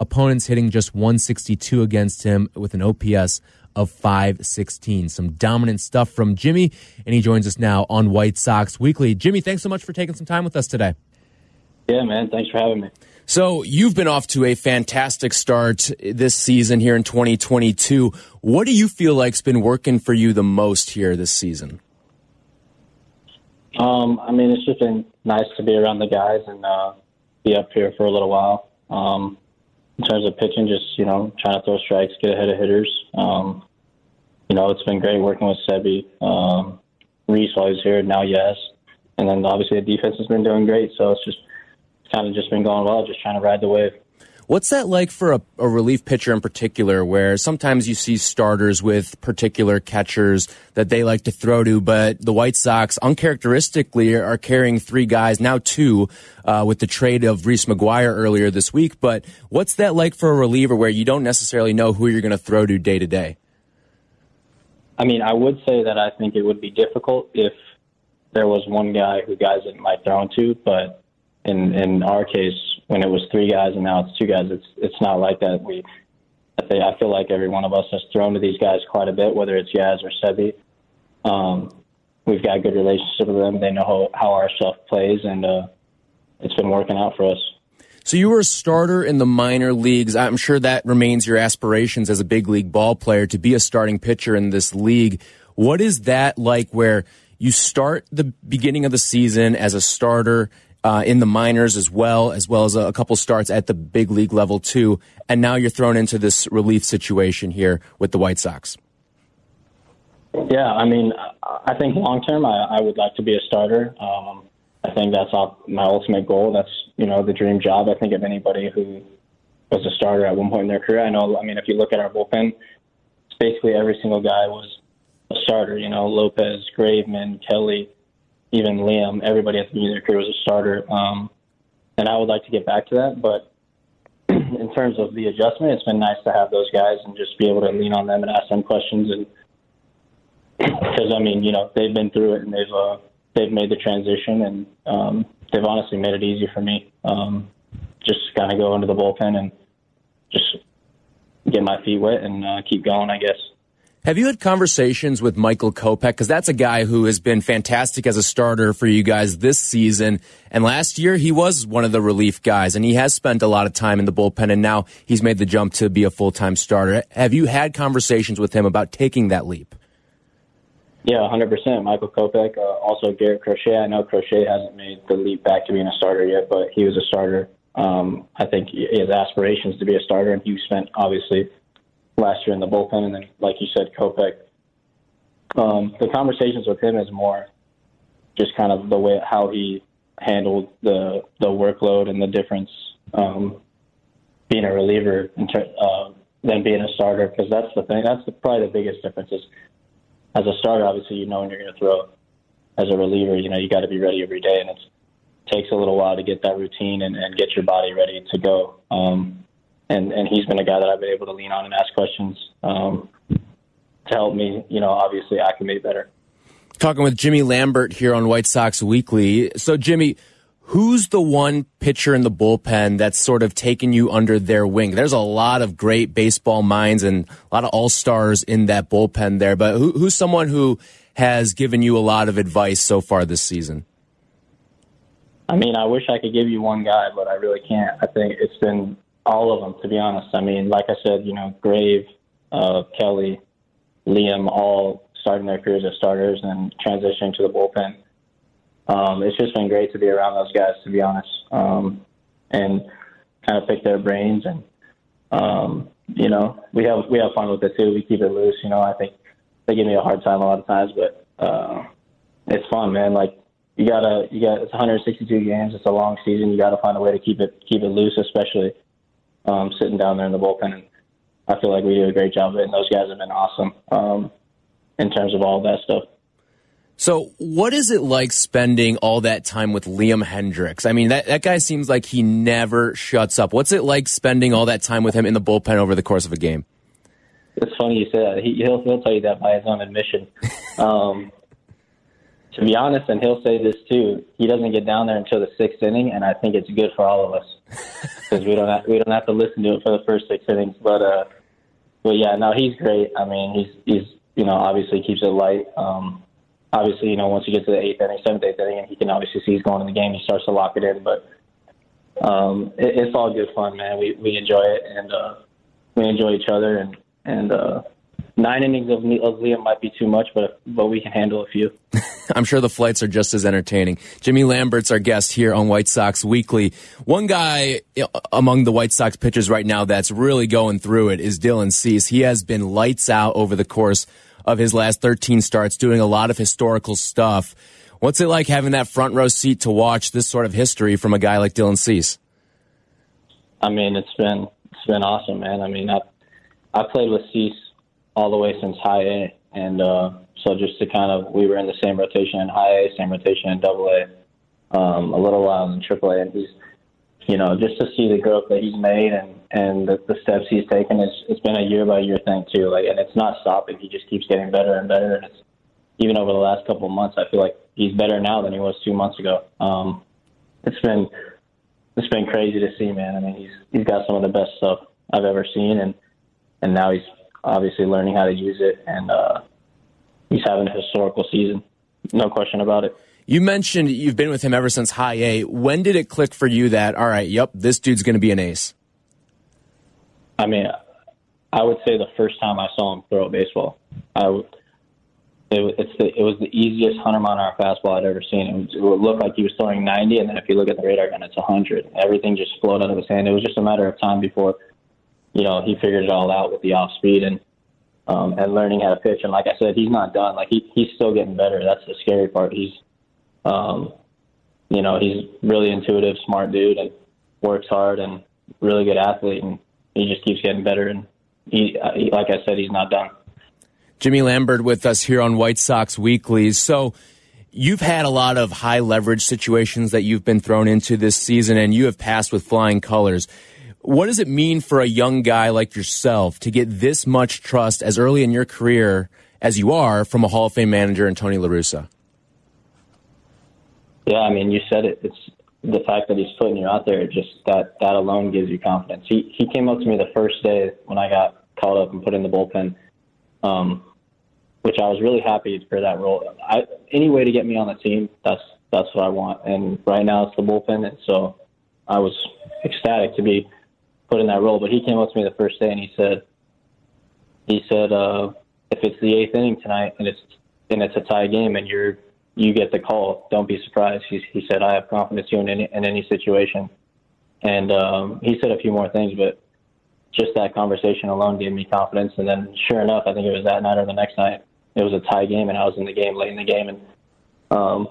Opponents hitting just 162 against him with an OPS of 516. Some dominant stuff from Jimmy, and he joins us now on White Sox Weekly. Jimmy, thanks so much for taking some time with us today. Yeah, man. Thanks for having me. So, you've been off to a fantastic start this season here in 2022. What do you feel like's been working for you the most here this season? Um, I mean, it's just been nice to be around the guys and uh, be up here for a little while. Um, in terms of pitching, just you know, trying to throw strikes, get ahead of hitters. Um, you know, it's been great working with Sebi, um, Reese while he's here, now Yaz, and then obviously the defense has been doing great. So it's just kind of just been going well, just trying to ride the wave. What's that like for a, a, relief pitcher in particular, where sometimes you see starters with particular catchers that they like to throw to, but the White Sox uncharacteristically are carrying three guys, now two, uh, with the trade of Reese McGuire earlier this week. But what's that like for a reliever where you don't necessarily know who you're going to throw to day to day? I mean, I would say that I think it would be difficult if there was one guy who guys might throw to, but in in our case, when it was three guys and now it's two guys, it's it's not like that. We, I, think, I feel like every one of us has thrown to these guys quite a bit, whether it's Yaz or Sebi. Um, we've got a good relationship with them. They know how, how our stuff plays, and uh, it's been working out for us. So you were a starter in the minor leagues. I'm sure that remains your aspirations as a big league ball player to be a starting pitcher in this league. What is that like where you start the beginning of the season as a starter uh, in the minors as well, as well as a, a couple starts at the big league level too, and now you're thrown into this relief situation here with the White Sox? Yeah, I mean, I think long term, I, I would like to be a starter. Um, I think that's my ultimate goal. That's you know the dream job. I think of anybody who was a starter at one point in their career. I know. I mean, if you look at our bullpen, basically every single guy was a starter. You know, Lopez, Graveman, Kelly, even Liam. Everybody at the beginning of their career was a starter. Um, and I would like to get back to that, but in terms of the adjustment, it's been nice to have those guys and just be able to lean on them and ask them questions and because I mean, you know, they've been through it and they've uh, they've made the transition and um, they've honestly made it easy for me. Um, just kind of go into the bullpen and just get my feet wet and uh, keep going, I guess. Have you had conversations with Michael Kopech? Because that's a guy who has been fantastic as a starter for you guys this season. And last year, he was one of the relief guys, and he has spent a lot of time in the bullpen, and now he's made the jump to be a full time starter. Have you had conversations with him about taking that leap? Yeah, 100%. Michael Kopech, uh, also Garrett Crochet. I know Crochet hasn't made the leap back to being a starter yet, but he was a starter. Um, I think he has aspirations to be a starter, and he spent obviously last year in the bullpen, and then, like you said, Kopech. Um, the conversations with him is more just kind of the way how he handled the the workload and the difference um, being a reliever uh, than being a starter, because that's the thing. That's the, probably the biggest difference is as a starter, obviously, you know when you're going to throw. As a reliever, you know you got to be ready every day, and it takes a little while to get that routine and, and get your body ready to go. Um, and and he's been a guy that I've been able to lean on and ask questions um, to help me, you know, obviously acclimate better. Talking with Jimmy Lambert here on White Sox Weekly. So, Jimmy, who's the one pitcher in the bullpen that's sort of taken you under their wing? There's a lot of great baseball minds and a lot of all stars in that bullpen there, but who, who's someone who has given you a lot of advice so far this season? I mean, I wish I could give you one guy, but I really can't. I think it's been all of them, to be honest. I mean, like I said, you know, Grave, uh, Kelly, Liam, all starting their careers as starters and transitioning to the bullpen um, it's just been great to be around those guys, to be honest, um, and kind of pick their brains. And um, you know, we have we have fun with it too. We keep it loose. You know, I think they give me a hard time a lot of times, but uh, it's fun, man. Like you gotta you got it's 162 games. It's a long season. You got to find a way to keep it keep it loose, especially um, sitting down there in the bullpen. And I feel like we do a great job of it, and those guys have been awesome um, in terms of all of that stuff. So, what is it like spending all that time with Liam Hendriks? I mean, that, that guy seems like he never shuts up. What's it like spending all that time with him in the bullpen over the course of a game? It's funny you say that. He, will he'll tell you that by his own admission. Um, to be honest, and he'll say this too. He doesn't get down there until the sixth inning, and I think it's good for all of us because we don't have, we don't have to listen to it for the first six innings. But uh, but yeah, no, he's great. I mean, he's he's you know obviously keeps it light. Um, obviously, you know, once you get to the eighth inning, seventh, eighth inning, and he can obviously see he's going in the game, he starts to lock it in. But um, it, it's all good fun, man. We we enjoy it, and uh, we enjoy each other. And and uh, nine innings of, of Liam might be too much, but but we can handle a few. I'm sure the flights are just as entertaining. Jimmy Lambert's our guest here on White Sox Weekly. One guy among the White Sox pitchers right now that's really going through it is Dylan Cease. He has been lights out over the course of his last 13 starts, doing a lot of historical stuff. What's it like having that front row seat to watch this sort of history from a guy like Dylan Cease? I mean, it's been it's been awesome, man. I mean, I I played with Cease all the way since high A, and uh, so just to kind of we were in the same rotation in high A, same rotation in double A, um, a little while in triple A, and he's you know just to see the growth that he's made and and the, the steps he's taken. It's it's been a year by year thing too. Like, and it's not stopping. He just keeps getting better and better. And it's even over the last couple of months, I feel like he's better now than he was two months ago. Um, it's been it's been crazy to see, man. I mean, he's he's got some of the best stuff I've ever seen, and and now he's obviously learning how to use it, and uh, he's having a historical season, no question about it. You mentioned you've been with him ever since high A. When did it click for you that all right, yep, this dude's going to be an ace? I mean, I would say the first time I saw him throw a baseball, I, it, it's the, it was the easiest mile an hour fastball I'd ever seen. It, was, it would look like he was throwing ninety, and then if you look at the radar gun, it's hundred. Everything just flowed out of his hand. It was just a matter of time before, you know, he figured it all out with the off speed and um, and learning how to pitch. And like I said, he's not done. Like he he's still getting better. That's the scary part. He's, um, you know, he's really intuitive, smart dude, and works hard and really good athlete, and he just keeps getting better. And he, uh, he like I said, he's not done. Jimmy Lambert with us here on White Sox Weekly. So you've had a lot of high leverage situations that you've been thrown into this season, and you have passed with flying colors. What does it mean for a young guy like yourself to get this much trust as early in your career as you are from a Hall of Fame manager and Tony La Russa? Yeah, I mean, you said it. It's the fact that he's putting you out there. Just that that alone gives you confidence. He he came up to me the first day when I got called up and put in the bullpen, um, which I was really happy for that role. I, any way to get me on the team, that's that's what I want. And right now it's the bullpen, and so I was ecstatic to be put in that role. But he came up to me the first day and he said, he said, uh, if it's the eighth inning tonight and it's and it's a tie game and you're you get the call, don't be surprised. He, he said, I have confidence in you in any, in any situation. And um, he said a few more things, but just that conversation alone gave me confidence. And then, sure enough, I think it was that night or the next night. It was a tie game, and I was in the game late in the game. And um,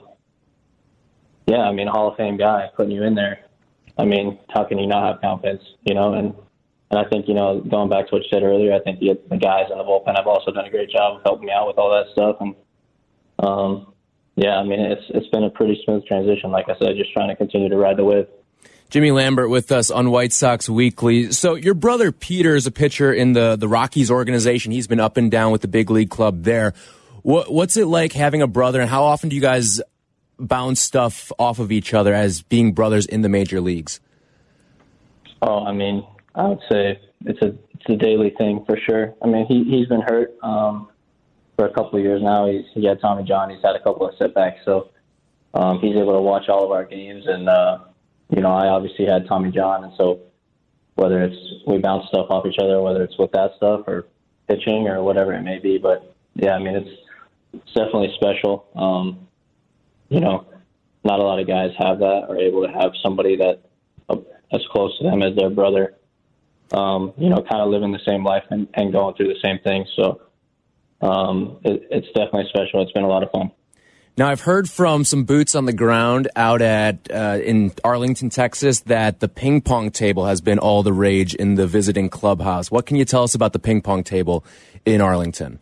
yeah, I mean, Hall of Fame guy putting you in there. I mean, how can you not have confidence? You know, and and I think you know, going back to what you said earlier, I think the, the guys in the bullpen have also done a great job of helping me out with all that stuff. And um, yeah, I mean, it's it's been a pretty smooth transition. Like I said, just trying to continue to ride the wave. Jimmy Lambert with us on White Sox Weekly. So your brother Peter is a pitcher in the the Rockies organization. He's been up and down with the big league club there. What, what's it like having a brother, and how often do you guys bounce stuff off of each other as being brothers in the major leagues? Oh, I mean, I would say it's a it's a daily thing for sure. I mean, he he's been hurt um, for a couple of years now. He's he had Tommy John. He's had a couple of setbacks, so um, he's able to watch all of our games. And uh, you know, I obviously had Tommy John, and so whether it's we bounce stuff off each other, whether it's with that stuff or pitching or whatever it may be. But yeah, I mean, it's it's definitely special. Um, you know, not a lot of guys have that or able to have somebody that uh, as close to them as their brother. Um, you know, kind of living the same life and, and going through the same things. So um, it, it's definitely special. It's been a lot of fun. Now, I've heard from some boots on the ground out at uh, in Arlington, Texas, that the ping pong table has been all the rage in the visiting clubhouse. What can you tell us about the ping pong table in Arlington?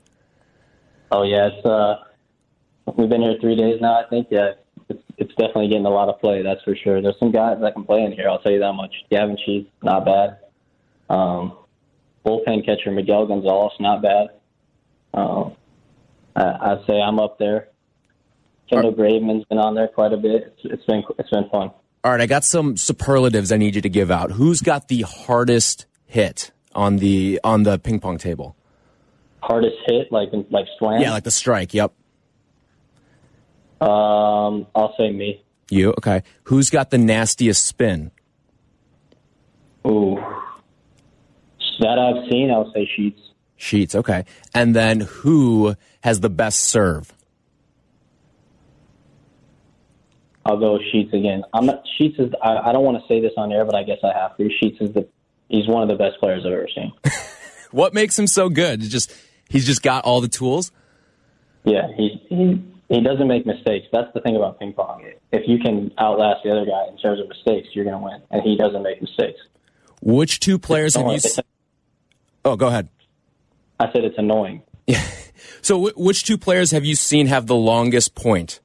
Oh yeah, it's uh, we've been here three days now. I think yeah, it's, it's definitely getting a lot of play. That's for sure. There's some guys that can play in here. I'll tell you that much. Gavin Sheets, not bad. Um, bullpen catcher Miguel Gonzalez, not bad. Um, I, I'd say I'm up there. Kendall Graveman's been on there quite a bit. It's, it's been it's been fun. All right, I got some superlatives I need you to give out. Who's got the hardest hit on the on the ping pong table? Hardest hit, like like slam. Yeah, like the strike. Yep. Um, I'll say me. You okay? Who's got the nastiest spin? Ooh, that I've seen. I'll say Sheets. Sheets. Okay, and then who has the best serve? I'll go Sheets again. I'm not, Sheets is. I, I don't want to say this on air, but I guess I have to. Sheets is the. He's one of the best players I've ever seen. what makes him so good? It's just he's just got all the tools. Yeah, he he he doesn't make mistakes. That's the thing about ping pong. If you can outlast the other guy in terms of mistakes, you're going to win, and he doesn't make mistakes. Which two players have you? S- oh, go ahead. I said it's annoying. Yeah. So, w- which two players have you seen have the longest point?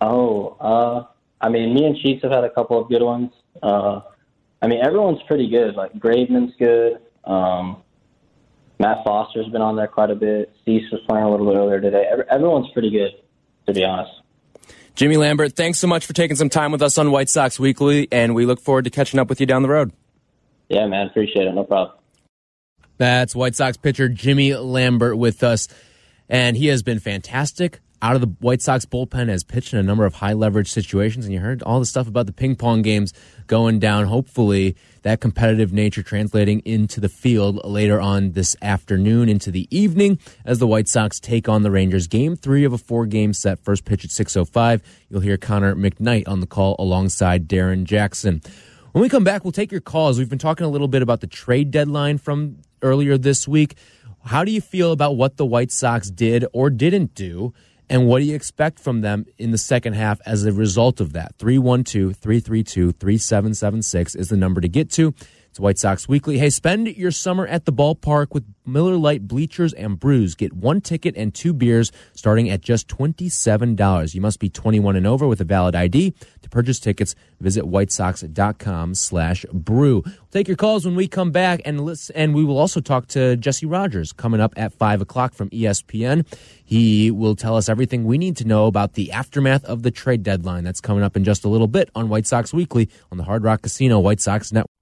Oh, uh, I mean, me and Sheets have had a couple of good ones. Uh, I mean, everyone's pretty good. Like Graveman's good. Um, Matt Foster's been on there quite a bit. Cease was playing a little bit earlier today. Everyone's pretty good, to be honest. Jimmy Lambert, thanks so much for taking some time with us on White Sox Weekly, and we look forward to catching up with you down the road. Yeah, man, appreciate it. No problem. That's White Sox pitcher Jimmy Lambert with us, and he has been fantastic out of the White Sox bullpen has pitched in a number of high leverage situations, and you heard all the stuff about the ping pong games going down. Hopefully, that competitive nature translating into the field later on this afternoon into the evening as the White Sox take on the Rangers. Game three of a four game set. First pitch at 6.05. You'll hear Connor McKnight on the call alongside Darrin Jackson. When we come back, we'll take your calls. We've been talking a little bit about the trade deadline from earlier this week. How do you feel about what the White Sox did or didn't do? And what do you expect from them in the second half as a result of that? 312 332 3776 is the number to get to. It's White Sox Weekly. Hey, spend your summer at the ballpark with Miller Lite Bleachers and Brews. Get one ticket and two beers starting at just $27. You must be 21 and over with a valid ID. To purchase tickets, visit whitesox.com slash brew. We'll take your calls when we come back, and, listen, and we will also talk to Jesse Rogers coming up at 5 o'clock from ESPN. He will tell us everything we need to know about the aftermath of the trade deadline. That's coming up in just a little bit on White Sox Weekly on the Hard Rock Casino White Sox Network.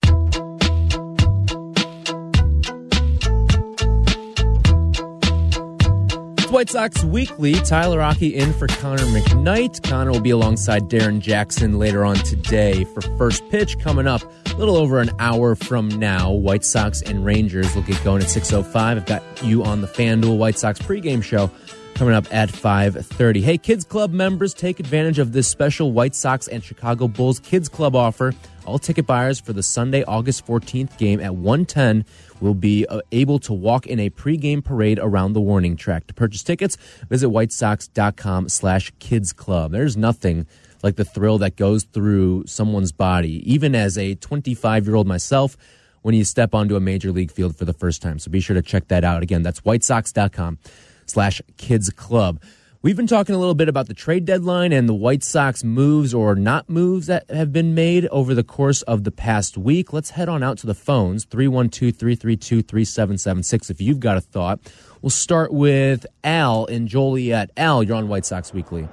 White Sox Weekly. Tyler Rocky in for Connor McKnight. Connor will be alongside Darrin Jackson later on today for first pitch coming up a little over an hour from now. White Sox and Rangers will get going at 6.05. I've got you on the FanDuel White Sox pregame show coming up at 5.30. Hey, Kids Club members, take advantage of this special White Sox and Chicago Bulls Kids Club offer. All ticket buyers for the Sunday, August 14th game at 110 will be uh, able to walk in a pregame parade around the warning track. To purchase tickets, visit whitesox.com slash kids club. There's nothing like the thrill that goes through someone's body, even as a 25 year old myself, when you step onto a major league field for the first time. So be sure to check that out. Again, that's whitesox.com slash kids club. We've been talking a little bit about the trade deadline and the White Sox moves or not moves that have been made over the course of the past week. Let's head on out to the phones 312 332 3776 if you've got a thought. We'll start with Al in Joliet. Al, you're on White Sox Weekly.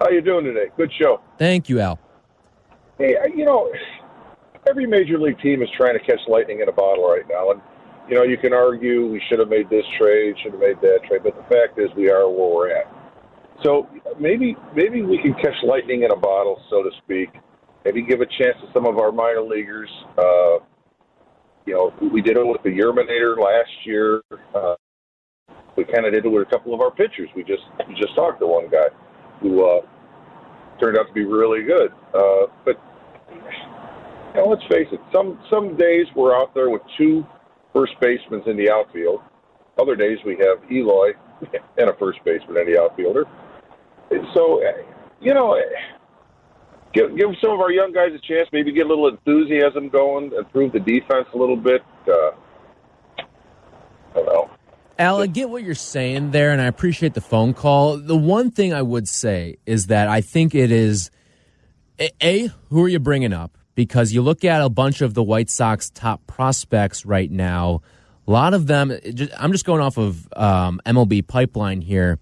How you doing today? Good show. Thank you, Al. Hey, you know, every major league team is trying to catch lightning in a bottle right now, and you know, you can argue we should have made this trade, should have made that trade, but the fact is we are where we're at. So maybe maybe we can catch lightning in a bottle, so to speak. Maybe give a chance to some of our minor leaguers. Uh, you know, we did it with the Yerminator last year. Uh, we kind of did it with a couple of our pitchers. We just we just talked to one guy who uh, turned out to be really good. Uh, but you know, let's face it. Some some days we're out there with two first baseman's in the outfield. Other days we have Eloy and a first baseman in the outfielder. So, you know, give, give some of our young guys a chance, maybe get a little enthusiasm going, improve the defense a little bit. Uh, I don't know. Al, I get what you're saying there, and I appreciate the phone call. The one thing I would say is that I think it is A, who are you bringing up? Because you look at a bunch of the White Sox top prospects right now. A lot of them, I'm just going off of um, MLB pipeline here.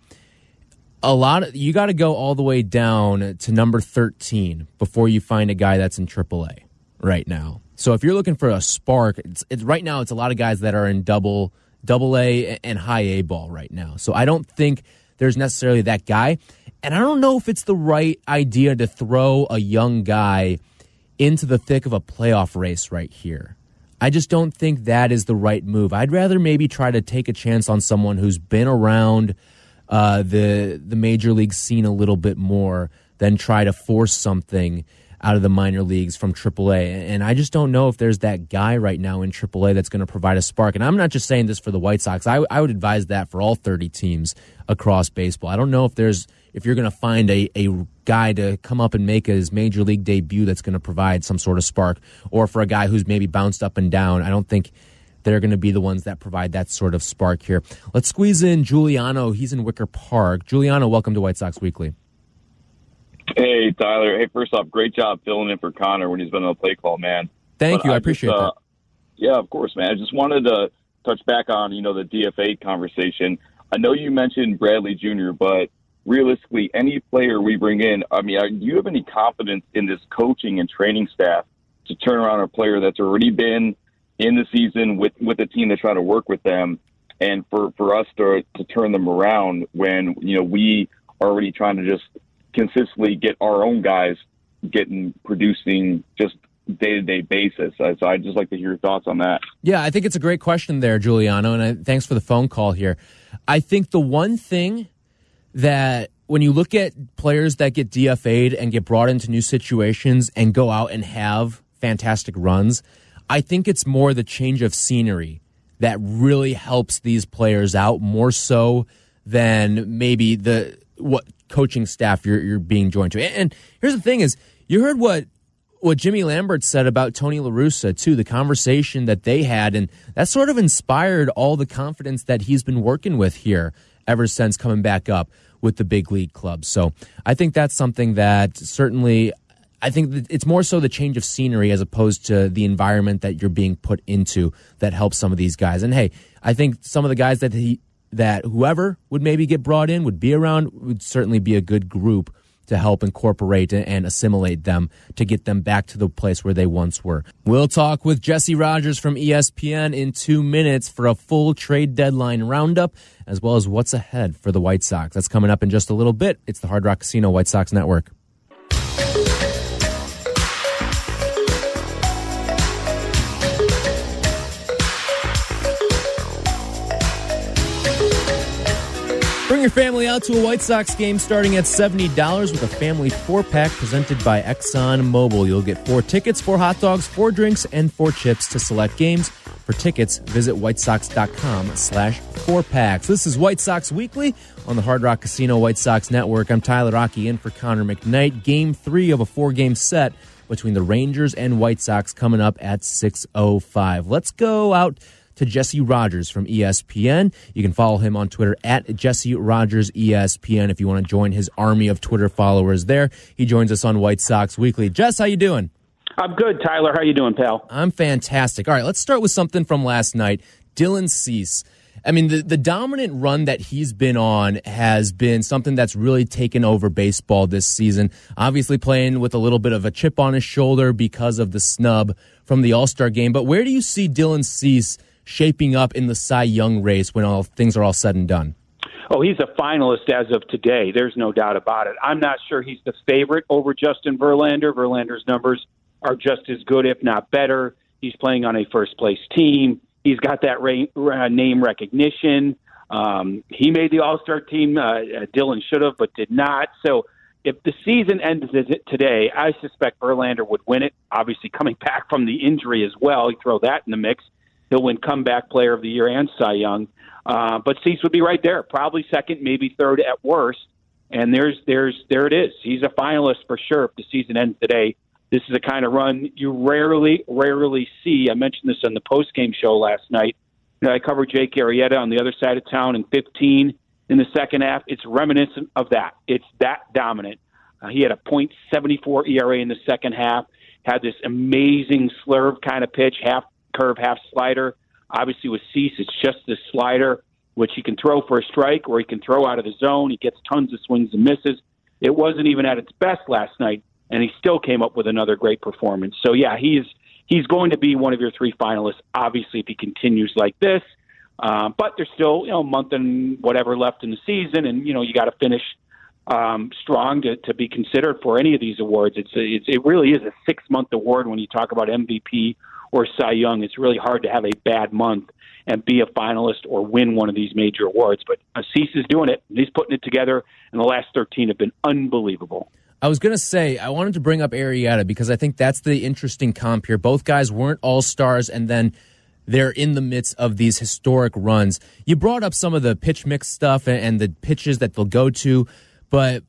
A lot of you got to go all the way down to number 13 before you find a guy that's in AAA right now. So if you're looking for a spark, it's, it's right now it's a lot of guys that are in double double A and high A ball right now. So I don't think there's necessarily that guy. And I don't know if it's the right idea to throw a young guy into the thick of a playoff race right here. I just don't think that is the right move. I'd rather maybe try to take a chance on someone who's been around uh, the the major league scene a little bit more than try to force something out of the minor leagues from AAA. And I just don't know if there's that guy right now in AAA that's going to provide a spark. And I'm not just saying this for the White Sox. I, I would advise that for all 30 teams across baseball. I don't know if there's if you're going to find a, a guy to come up and make his major league debut that's going to provide some sort of spark, or for a guy who's maybe bounced up and down. I don't think they're going to be the ones that provide that sort of spark here. Let's squeeze in Giuliano. He's in Wicker Park. Giuliano, welcome to White Sox Weekly. Hey, Tyler. Hey, first off, great job filling in for Connor when he's been on the play call, man. Thank but you. I, I appreciate just, uh, that. Yeah, of course, man. I just wanted to touch back on, you know, the DFA conversation. I know you mentioned Bradley Jr., but realistically, any player we bring in, I mean, do you have any confidence in this coaching and training staff to turn around a player that's already been in the season with, with a team that's trying to work with them and for, for us to, to turn them around when, you know, we are already trying to just consistently get our own guys getting producing just day to day basis. So I'd just like to hear your thoughts on that. Yeah, I think it's a great question there, Giuliano, and I, thanks for the phone call here. I think the one thing that when you look at players that get DFA'd and get brought into new situations and go out and have fantastic runs, I think it's more the change of scenery that really helps these players out more so than maybe the what coaching staff you're you're being joined to. And, here's the thing: is you heard what what Jimmy Lambert said about Tony La Russa too, the conversation that they had, and that sort of inspired all the confidence that he's been working with here ever since coming back up with the big league club. So I think that's something that certainly I think it's more so the change of scenery as opposed to the environment that you're being put into that helps some of these guys. And hey, I think some of the guys that he that whoever would maybe get brought in would be around would certainly be a good group to help incorporate and assimilate them to get them back to the place where they once were. We'll talk with Jesse Rogers from ESPN in two minutes for a full trade deadline roundup, as well as what's ahead for the White Sox. That's coming up in just a little bit. It's the Hard Rock Casino White Sox Network. Bring your family out to a White Sox game starting at $70 with a family four pack presented by Exxon Mobil. You'll get four tickets, four hot dogs, four drinks, and four chips to select games. For tickets, visit whitesox.com slash four packs. This is White Sox Weekly on the Hard Rock Casino White Sox Network. I'm Tyler Rocky in for Connor McKnight. Game three of a four game set between the Rangers and White Sox coming up at 6.05. Let's go out to Jesse Rogers from ESPN. You can follow him on Twitter at Jesse Rogers ESPN if you want to join his army of Twitter followers there. He joins us on White Sox Weekly. Jess, how you doing? I'm good, Tyler. How you doing, pal? I'm fantastic. All right, let's start with something from last night. Dylan Cease. I mean, the, the dominant run that he's been on has been something that's really taken over baseball this season. Obviously, playing with a little bit of a chip on his shoulder because of the snub from the All Star game. But where do you see Dylan Cease shaping up in the Cy Young race when all things are all said and done? Oh, he's a finalist as of today. There's no doubt about it. I'm not sure he's the favorite over Justin Verlander. Verlander's numbers are just as good, if not better. He's playing on a first place team. He's got that name recognition. Um, he made the All Star team. Uh, Dylan should have, but did not. So if the season ends today, I suspect Verlander would win it. Obviously, coming back from the injury as well, you throw that in the mix. He'll win comeback player of the year and Cy Young. Uh, but Cease would be right there, probably second, maybe third at worst. And there's there's there it is. He's a finalist for sure if the season ends today. This is a kind of run you rarely, rarely see. I mentioned this on the post game show last night. You know, I covered Jake Arrieta on the other side of town in 15 in the second half. It's reminiscent of that. It's that dominant. Uh, he had a .74 ERA in the second half. Had this amazing slurve kind of pitch, half curve, half slider. Obviously, with Cease, it's just this slider, which he can throw for a strike or he can throw out of the zone. He gets tons of swings and misses. It wasn't even at its best last night, and he still came up with another great performance. So, yeah, he's he's going to be one of your three finalists. Obviously, if he continues like this, uh, but there's still you know a month and whatever left in the season, and you know you got to finish um, strong to, to be considered for any of these awards. It's, a, it's it really is a six month award when you talk about MVP or Cy Young. It's really hard to have a bad month and be a finalist or win one of these major awards. But Cease is doing it. He's putting it together, and the last 13 have been unbelievable. I was going to say, I wanted to bring up Arrieta because I think that's the interesting comp here. Both guys weren't all stars, and then they're in the midst of these historic runs. You brought up some of the pitch mix stuff and the pitches that they'll go to, but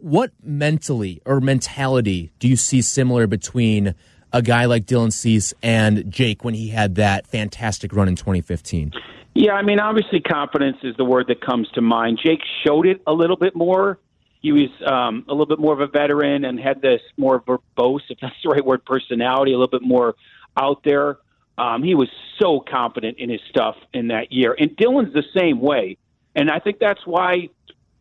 what mentally or mentality do you see similar between a guy like Dylan Cease and Jake when he had that fantastic run in 2015? Yeah, I mean, obviously, confidence is the word that comes to mind. Jake showed it a little bit more. He was um, a little bit more of a veteran and had this more verbose, if that's the right word, personality, a little bit more out there. Um, he was so confident in his stuff in that year. And Dylan's the same way. And I think that's why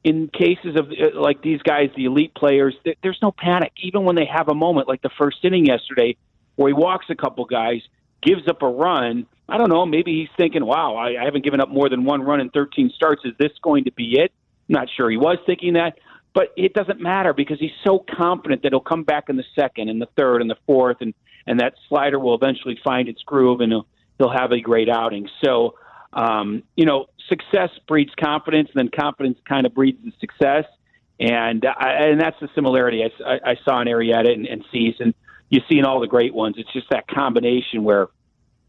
in cases of uh, like these guys, the elite players, there's no panic. Even when they have a moment like the first inning yesterday, where he walks a couple guys, gives up a run. I don't know. Maybe he's thinking, "Wow, I, haven't given up more than one run in 13 starts. Is this going to be it?" I'm not sure he was thinking that, but it doesn't matter because he's so confident that he'll come back in the second and the third and the fourth, and and that slider will eventually find its groove and he'll he'll have a great outing. So, um, you know, success breeds confidence, and then confidence kind of breeds the success, and I, and that's the similarity I, I, I saw in Arrieta and, and Cease, and you see in all the great ones. It's just that combination where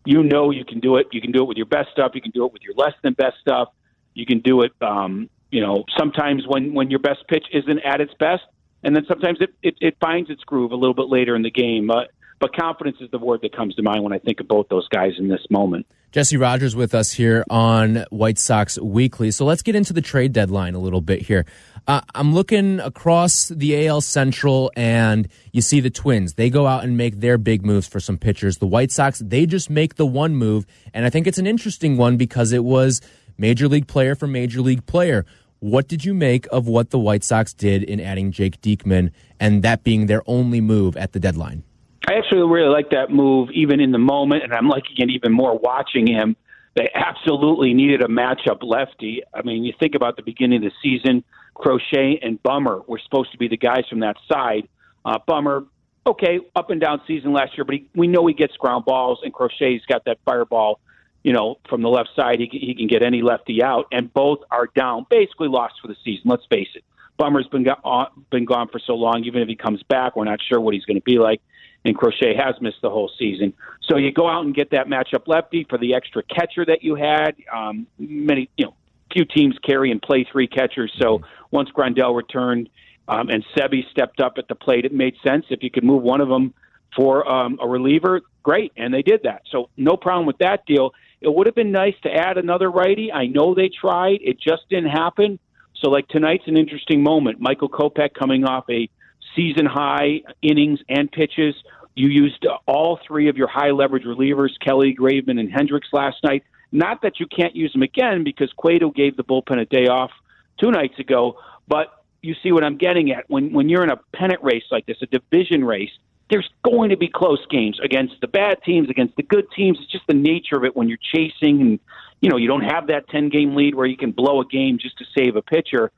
you know you can do it. You can do it with your best stuff. You can do it with your less than best stuff. You can do it. Um, you know, sometimes when when your best pitch isn't at its best, and then sometimes it it, it finds its groove a little bit later in the game. Uh, but confidence is the word that comes to mind when I think of both those guys in this moment. Jesse Rogers with us here on White Sox Weekly. So let's get into the trade deadline a little bit here. Uh, I'm looking across the AL Central, and you see the Twins. They go out and make their big moves for some pitchers. The White Sox, they just make the one move, and I think it's an interesting one because it was major league player for major league player. What did you make of what the White Sox did in adding Jake Diekman and that being their only move at the deadline? I actually really like that move, even in the moment, and I'm liking it even more watching him. They absolutely needed a matchup lefty. I mean, you think about the beginning of the season, Crochet and Bummer were supposed to be the guys from that side. Uh, Bummer, okay, up and down season last year, but he, we know he gets ground balls, and Crochet's got that fireball you know, from the left side, he, he can get any lefty out, and both are down, basically lost for the season. Let's face it. Bummer's been go- uh, been gone for so long. Even if he comes back, we're not sure what he's going to be like. And Crochet has missed the whole season. So you go out and get that matchup lefty for the extra catcher that you had. Um, many, you know, few teams carry and play three catchers. So once Grandal returned um, and Seby stepped up at the plate, it made sense. If you could move one of them for um, a reliever, great, and they did that. So no problem with that deal. It would have been nice to add another righty. I know they tried. It just didn't happen. So, like tonight's an interesting moment. Michael Kopech coming off a season high innings and pitches. You used all three of your high leverage relievers, Kelly, Graveman, and Hendriks last night. Not that you can't use them again because Cueto gave the bullpen a day off two nights ago, but you see what I'm getting at. When when you're in a pennant race like this, a division race, there's going to be close games against the bad teams, against the good teams. It's just the nature of it when you're chasing and you know, you don't have that 10 game lead where you can blow a game just to save a pitcher.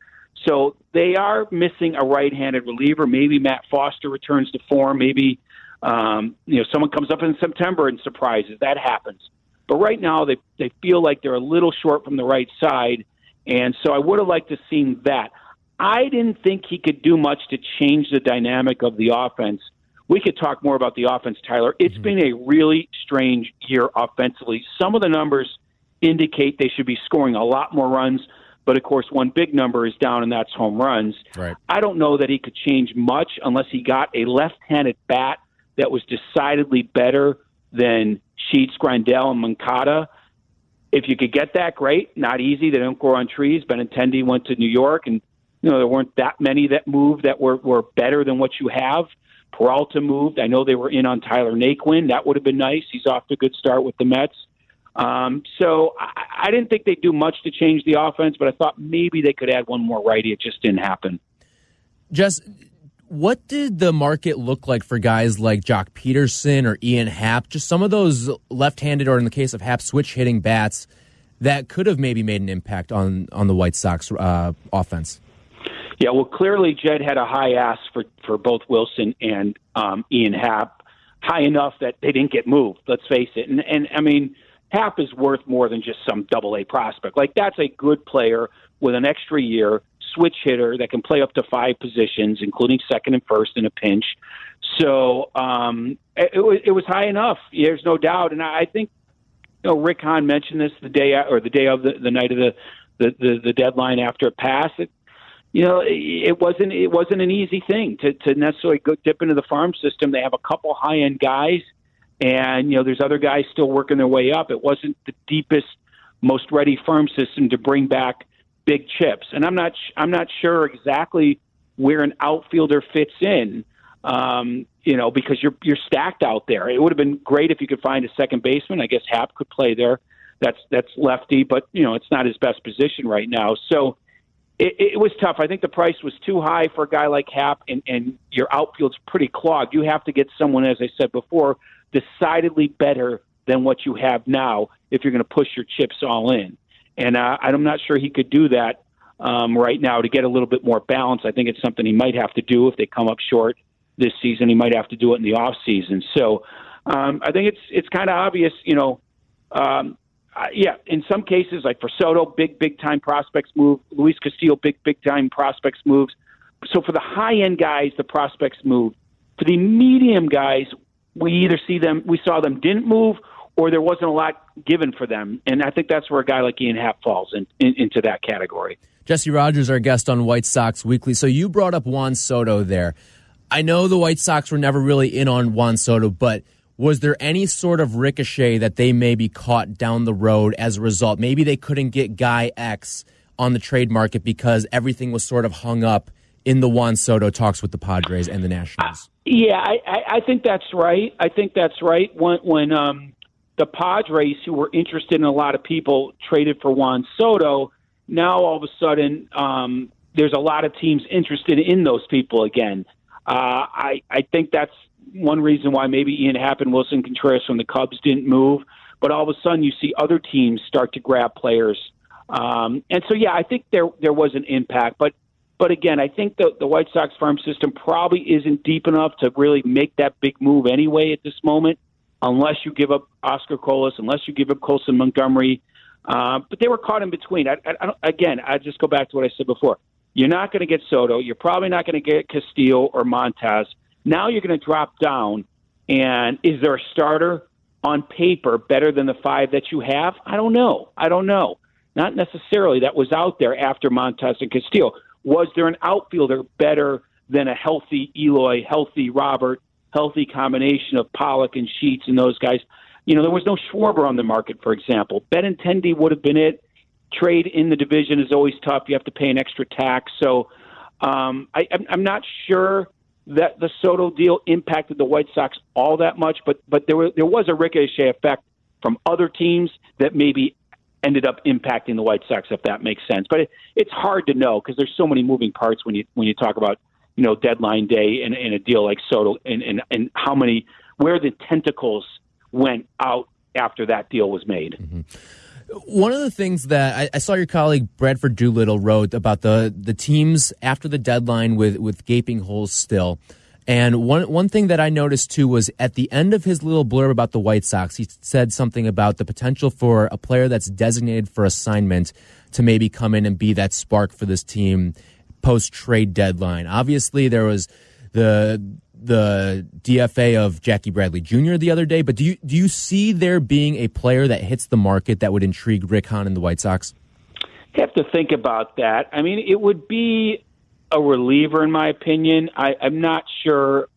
So they are missing a right-handed reliever. Maybe Matt Foster returns to form. Maybe um, you know someone comes up in September and surprises. That happens. But right now they they feel like they're a little short from the right side, and so I would have liked to seen that. I didn't think he could do much to change the dynamic of the offense we could talk more about the offense, Tyler. It's mm-hmm. been a really strange year offensively. Some of the numbers indicate they should be scoring a lot more runs, but of course, one big number is down, and that's home runs. Right. I don't know that he could change much unless he got a left handed bat that was decidedly better than Sheets, Grandal, and Moncada. If you could get that, great. Not easy. They don't grow on trees. Benintendi went to New York, and you know there weren't that many that moved that were were better than what you have. Peralta moved. I know they were in on Tyler Naquin. That would have been nice. He's off to a good start with the Mets. Um, so I, I didn't think they'd do much to change the offense, but I thought maybe they could add one more righty. It just didn't happen. Just what did the market look like for guys like Joc Pederson or Ian Happ? Just some of those left-handed, or in the case of Happ, switch hitting bats that could have maybe made an impact on on the White Sox uh, offense. Yeah, well, clearly Jed had a high ask for for both Willson and um, Ian Happ, high enough that they didn't get moved. Let's face it, and and I mean. Happ is worth more than just some double A prospect. Like that's a good player with an extra year, switch hitter that can play up to five positions, including second and first in a pinch. So um, it, it, was, it was high enough. There's no doubt, and I think you know Rick Hahn mentioned this the day or the day of the, the night of the, the the the deadline after it passed. It, you know, it wasn't it wasn't an easy thing to to necessarily go dip into the farm system. They have a couple high end guys, and you know, there's other guys still working their way up. It wasn't the deepest, most ready farm system to bring back big chips, and I'm not I'm not sure exactly where an outfielder fits in. Um, you know, because you're you're stacked out there. It would have been great if you could find a second baseman. I guess Happ could play there. That's that's lefty, but you know, it's not his best position right now. So it, it was tough. I think the price was too high for a guy like Happ, and, and your outfield's pretty clogged. You have to get someone, as I said before, decidedly better than what you have now if you're going to push your chips all in. And uh, I'm not sure he could do that um, right now to get a little bit more balance. I think it's something he might have to do if they come up short this season. He might have to do it in the off season. So um, I think it's it's kind of obvious, you know. Um, uh, yeah, in some cases, like for Soto, big big time prospects move. Luis Castillo, big big time prospects moves. So for the high end guys, the prospects move. For the medium guys, we either see them, we saw them didn't move, or there wasn't a lot given for them. And I think that's where a guy like Ian Happ falls in, in, into that category. Jesse Rogers, our guest on White Sox Weekly. So you brought up Juan Soto there. I know the White Sox were never really in on Juan Soto, but was there any sort of ricochet that they maybe caught down the road as a result? Maybe they couldn't get guy X on the trade market because everything was sort of hung up in the Juan Soto talks with the Padres and the Nationals. Yeah, I, I, think that's right. I think that's right. When when um, the Padres, who were interested in a lot of people, traded for Juan Soto, now all of a sudden um, there's a lot of teams interested in those people again. Uh, I I think that's one reason why maybe Ian Happ and Willson Contreras from the Cubs didn't move. But all of a sudden, you see other teams start to grab players, um, and so yeah, I think there there was an impact. But but again, I think the, the White Sox farm system probably isn't deep enough to really make that big move anyway at this moment, unless you give up Oscar Colas, unless you give up Colson Montgomery. Uh, but they were caught in between. I, I, I again, I just go back to what I said before. You're not going to get Soto. You're probably not going to get Castillo or Montas. Now you're going to drop down. And is there a starter on paper better than the five that you have? I don't know. I don't know. Not necessarily that was out there after Montas and Castillo. Was there an outfielder better than a healthy Eloy, healthy Robert, healthy combination of Pollock and Sheets and those guys? You know, there was no Schwarber on the market, for example. Benintendi would have been it. Trade in the division is always tough. You have to pay an extra tax. So um, I, I'm not sure that the Soto deal impacted the White Sox all that much, but but there was there was a ricochet effect from other teams that maybe ended up impacting the White Sox, if that makes sense. But it, it's hard to know because there's so many moving parts when you when you talk about you know deadline day and, and a deal like Soto and, and and how many where the tentacles went out after that deal was made. Mm-hmm. One of the things that I, I, saw your colleague Bradford Doolittle wrote about the the teams after the deadline with with gaping holes still. And one one thing that I noticed too was at the end of his little blurb about the White Sox, he said something about the potential for a player that's designated for assignment to maybe come in and be that spark for this team post trade deadline. Obviously, there was the the DFA of Jackie Bradley Jr. the other day, but do you do you see there being a player that hits the market that would intrigue Rick Hahn and the White Sox? You have to think about that. I mean, it would be a reliever, in my opinion. I, I'm not sure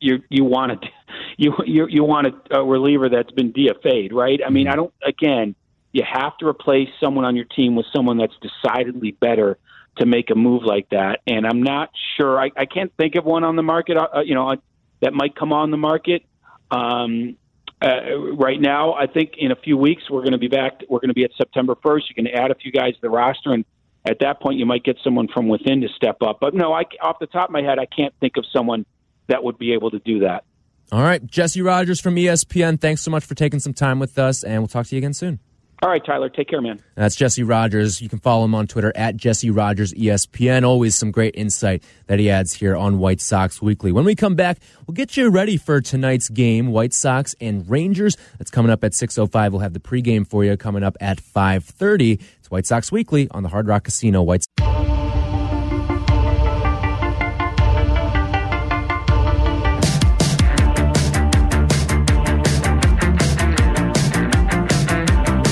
you you want to you you you want a, a reliever that's been DFA'd, right? I mean, I don't. Again, you have to replace someone on your team with someone that's decidedly better to make a move like that. And I'm not sure. I, I can't think of one on the market. Uh, you know, that might come on the market. Um, uh, right now, I think in a few weeks we're going to be back. We're going to be at September 1st. You can add a few guys to the roster, and at that point, you might get someone from within to step up. But no, I, off the top of my head, I can't think of someone that would be able to do that. All right, Jesse Rogers from ESPN. Thanks so much for taking some time with us, and we'll talk to you again soon. All right, Tyler. Take care, man. That's Jesse Rogers. You can follow him on Twitter at Jesse Rogers ESPN. Always some great insight that he adds here on White Sox Weekly. When we come back, we'll get you ready for tonight's game, White Sox and Rangers. That's coming up at 6.05. We'll have the pregame for you coming up at 5.30. It's White Sox Weekly on the Hard Rock Casino. White Sox.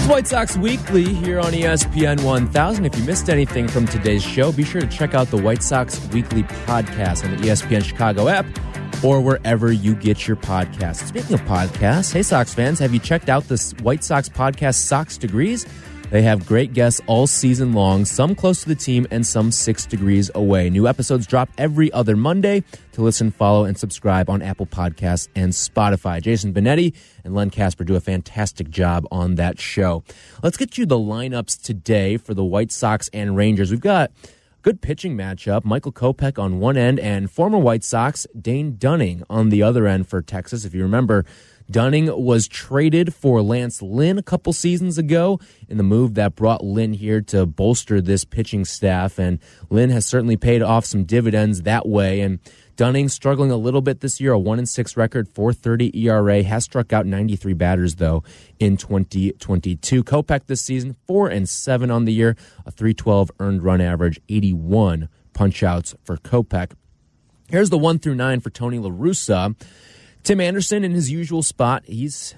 White Sox Weekly here on ESPN 1000. If you missed anything from today's show, be sure to check out the White Sox Weekly podcast on the ESPN Chicago app or wherever you get your podcasts. Speaking of podcasts, hey Sox fans, have you checked out this White Sox podcast, Sox Degrees? They have great guests all season long, some close to the team and some six degrees away. New episodes drop every other Monday. To listen, follow, and subscribe on Apple Podcasts and Spotify. Jason Benetti and Len Kasper do a fantastic job on that show. Let's get you the lineups today for the White Sox and Rangers. We've got good pitching matchup. Michael Kopech on one end and former White Sox Dane Dunning on the other end for Texas. If you remember, Dunning was traded for Lance Lynn a couple seasons ago in the move that brought Lynn here to bolster this pitching staff. And Lynn has certainly paid off some dividends that way. And Dunning struggling a little bit this year, a 1 and 6 record, 430 ERA, has struck out 93 batters though in 2022. Kopech this season, 4 and 7 on the year, a 312 earned run average, 81 punch outs for Kopech. Here's the 1 through 9 for Tony La Russa. Tim Anderson in his usual spot. He's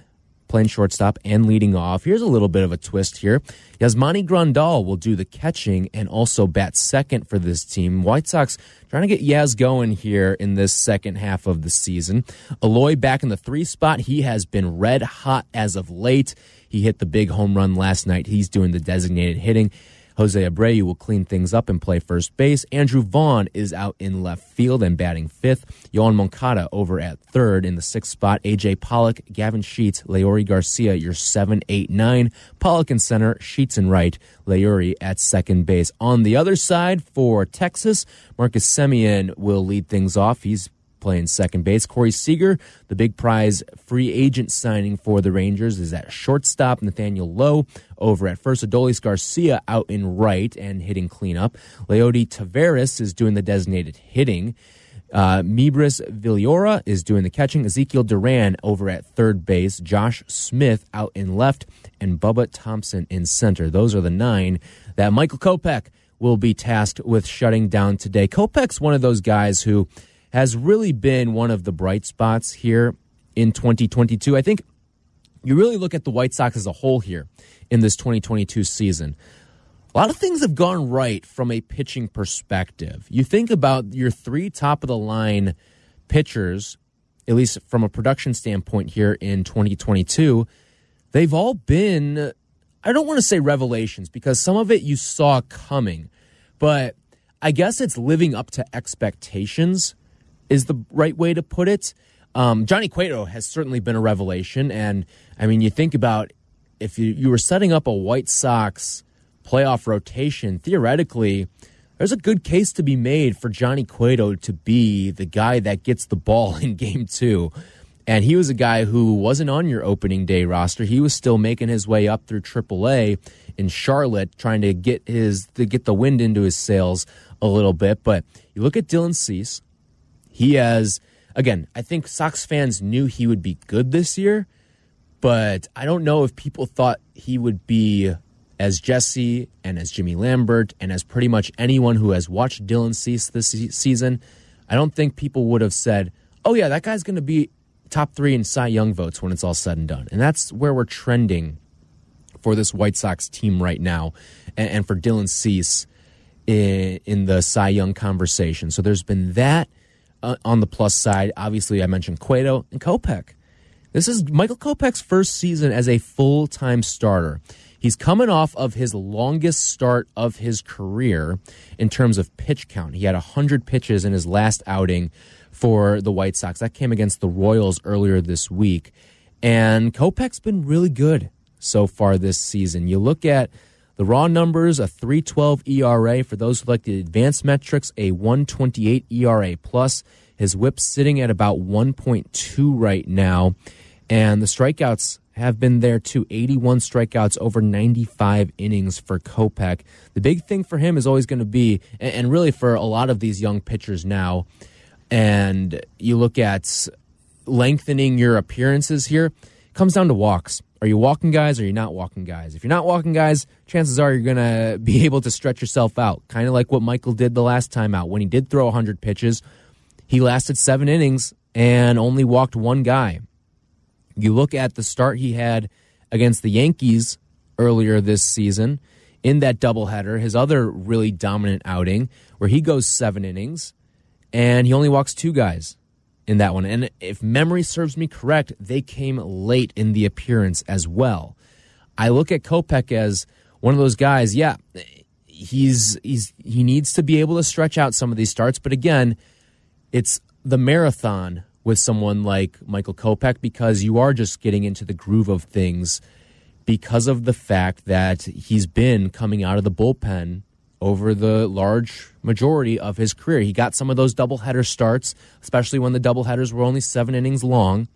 playing shortstop and leading off. Here's a little bit of a twist here. Yasmani Grandal will do the catching and also bat second for this team. White Sox trying to get Yaz going here in this second half of the season. Eloy back in the three spot. He has been red hot as of late. He hit the big home run last night. He's doing the designated hitting. Jose Abreu will clean things up and play first base. Andrew Vaughn is out in left field and batting fifth. Yoan Moncada over at third in the sixth spot. AJ Pollock, Gavin Sheets, Leury Garcia, your seven, eight, nine. Pollock in center, Sheets in right, Leury at second base. On the other side for Texas, Marcus Semien will lead things off. He's playing second base. Corey Seager, the big prize free agent signing for the Rangers, is at shortstop. Nathaniel Lowe over at first. Adolis Garcia out in right and hitting cleanup. Leody Taveras is doing the designated hitting. Uh, Meibrys Viloria is doing the catching. Ezekiel Duran over at third base. Josh Smith out in left. And Bubba Thompson in center. Those are the nine that Michael Kopech will be tasked with shutting down today. Kopech's one of those guys who has really been one of the bright spots here in 2022. I think you really look at the White Sox as a whole here in this 2022 season. A lot of things have gone right from a pitching perspective. You think about your three top of the line pitchers, at least from a production standpoint here in 2022, they've all been, I don't want to say revelations because some of it you saw coming, but I guess it's living up to expectations is the right way to put it. Um, Johnny Cueto has certainly been a revelation. And I mean, you think about if you, you were setting up a White Sox playoff rotation, theoretically, there's a good case to be made for Johnny Cueto to be the guy that gets the ball in game two. And he was a guy who wasn't on your opening day roster. He was still making his way up through AAA in Charlotte, trying to get his to get the wind into his sails a little bit. But you look at Dylan Cease, he has, again, I think Sox fans knew he would be good this year, but I don't know if people thought he would be as Jesse and as Jimmy Lambert and as pretty much anyone who has watched Dylan Cease this season. I don't think people would have said, oh, yeah, that guy's going to be top three in Cy Young votes when it's all said and done. And that's where we're trending for this White Sox team right now and, and for Dylan Cease in, in the Cy Young conversation. So there's been that uh, on the plus side, obviously, I mentioned Cueto and Kopech. This is Michael Kopech's first season as a full time starter. He's coming off of his longest start of his career in terms of pitch count. He had 100 pitches in his last outing for the White Sox. That came against the Royals earlier this week. And Kopech's been really good so far this season. You look at the raw numbers, a 312 ERA. For those who like the advanced metrics, a 128 ERA plus. His whip sitting at about 1.2 right now. And the strikeouts have been there too. 81 strikeouts over 95 innings for Kopech. The big thing for him is always going to be, and really for a lot of these young pitchers now, and you look at lengthening your appearances here, comes down to walks. Are you walking guys or are you not walking guys? If you're not walking guys, chances are you're going to be able to stretch yourself out. Kind of like what Michael did the last time out. When he did throw 100 pitches, he lasted seven innings and only walked one guy. You look at the start he had against the Yankees earlier this season in that doubleheader, his other really dominant outing, where he goes seven innings and he only walks two guys in that one. And if memory serves me correct, they came late in the appearance as well. I look at Kopech as one of those guys. Yeah, he's he's he needs to be able to stretch out some of these starts, but again, it's the marathon with someone like Michael Kopech because you are just getting into the groove of things because of the fact that he's been coming out of the bullpen over the large majority of his career. He got some of those doubleheader starts, especially when the doubleheaders were only seven innings long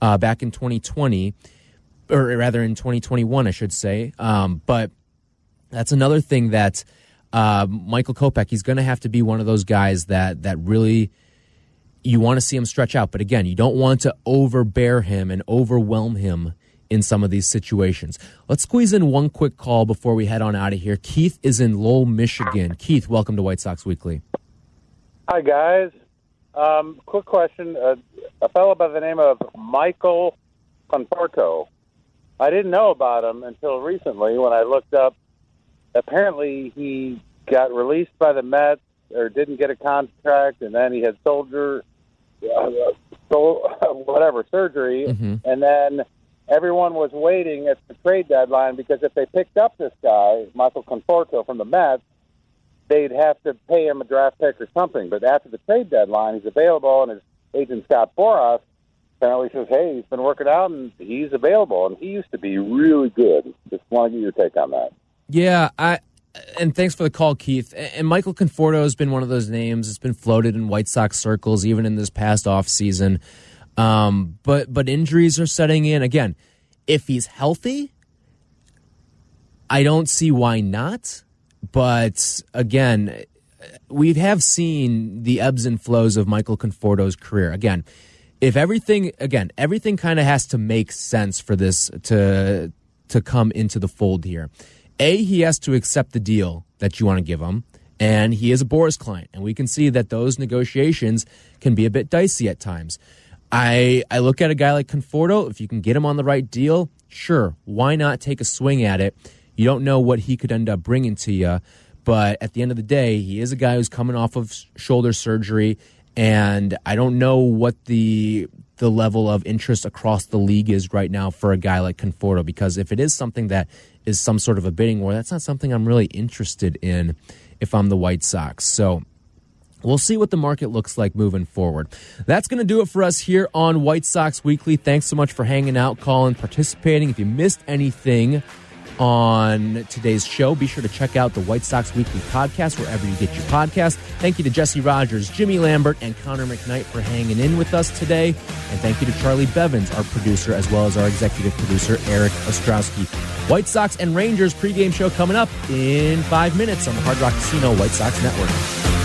uh, back in 2020, or rather in 2021, I should say. Um, but that's another thing that uh, Michael Kopech, he's going to have to be one of those guys that that really you want to see him stretch out. But again, you don't want to overbear him and overwhelm him in some of these situations. Let's squeeze in one quick call before we head on out of here. Keith is in Lowell, Michigan. Keith, welcome to White Sox Weekly. Hi, guys. Um, quick question. Uh, a fellow by the name of Michael Conforto. I didn't know about him until recently when I looked up. Apparently, he got released by the Mets or didn't get a contract, and then he had soldier, uh, so, whatever surgery, Mm-hmm. and then everyone was waiting at the trade deadline because if they picked up this guy, Michael Conforto from the Mets, they'd have to pay him a draft pick or something. But after the trade deadline, he's available, and his agent Scott Boras apparently says, "Hey, he's been working out and he's available." And he used to be really good. Just want to get your take on that. Yeah, I and thanks for the call, Keith. And Michael Conforto has been one of those names. It's been floated in White Sox circles, even in this past off season. Um, but but injuries are setting in again. If he's healthy, I don't see why not. But again, we have seen the ebbs and flows of Michael Conforto's career. Again, if everything again, everything kind of has to make sense for this to to come into the fold here. A, he has to accept the deal that you want to give him, and he is a Boras client, and we can see that those negotiations can be a bit dicey at times. I I look at a guy like Conforto. If you can get him on the right deal, sure, why not take a swing at it? You don't know what he could end up bringing to you, but at the end of the day, he is a guy who's coming off of shoulder surgery, and I don't know what the the level of interest across the league is right now for a guy like Conforto. Because if it is something that is some sort of a bidding war, that's not something I'm really interested in if I'm the White Sox. So We'll see what the market looks like moving forward. That's going to do it for us here on White Sox Weekly. Thanks so much for hanging out, calling, participating. If you missed anything on today's show, be sure to check out the White Sox Weekly podcast wherever you get your podcast. Thank you to Jesse Rogers, Jimmy Lambert, and Connor McKnight for hanging in with us today. And thank you to Charlie Bevins, our producer, as well as our executive producer, Eric Ostrowski. White Sox and Rangers pregame show coming up in five minutes on the Hard Rock Casino White Sox Network.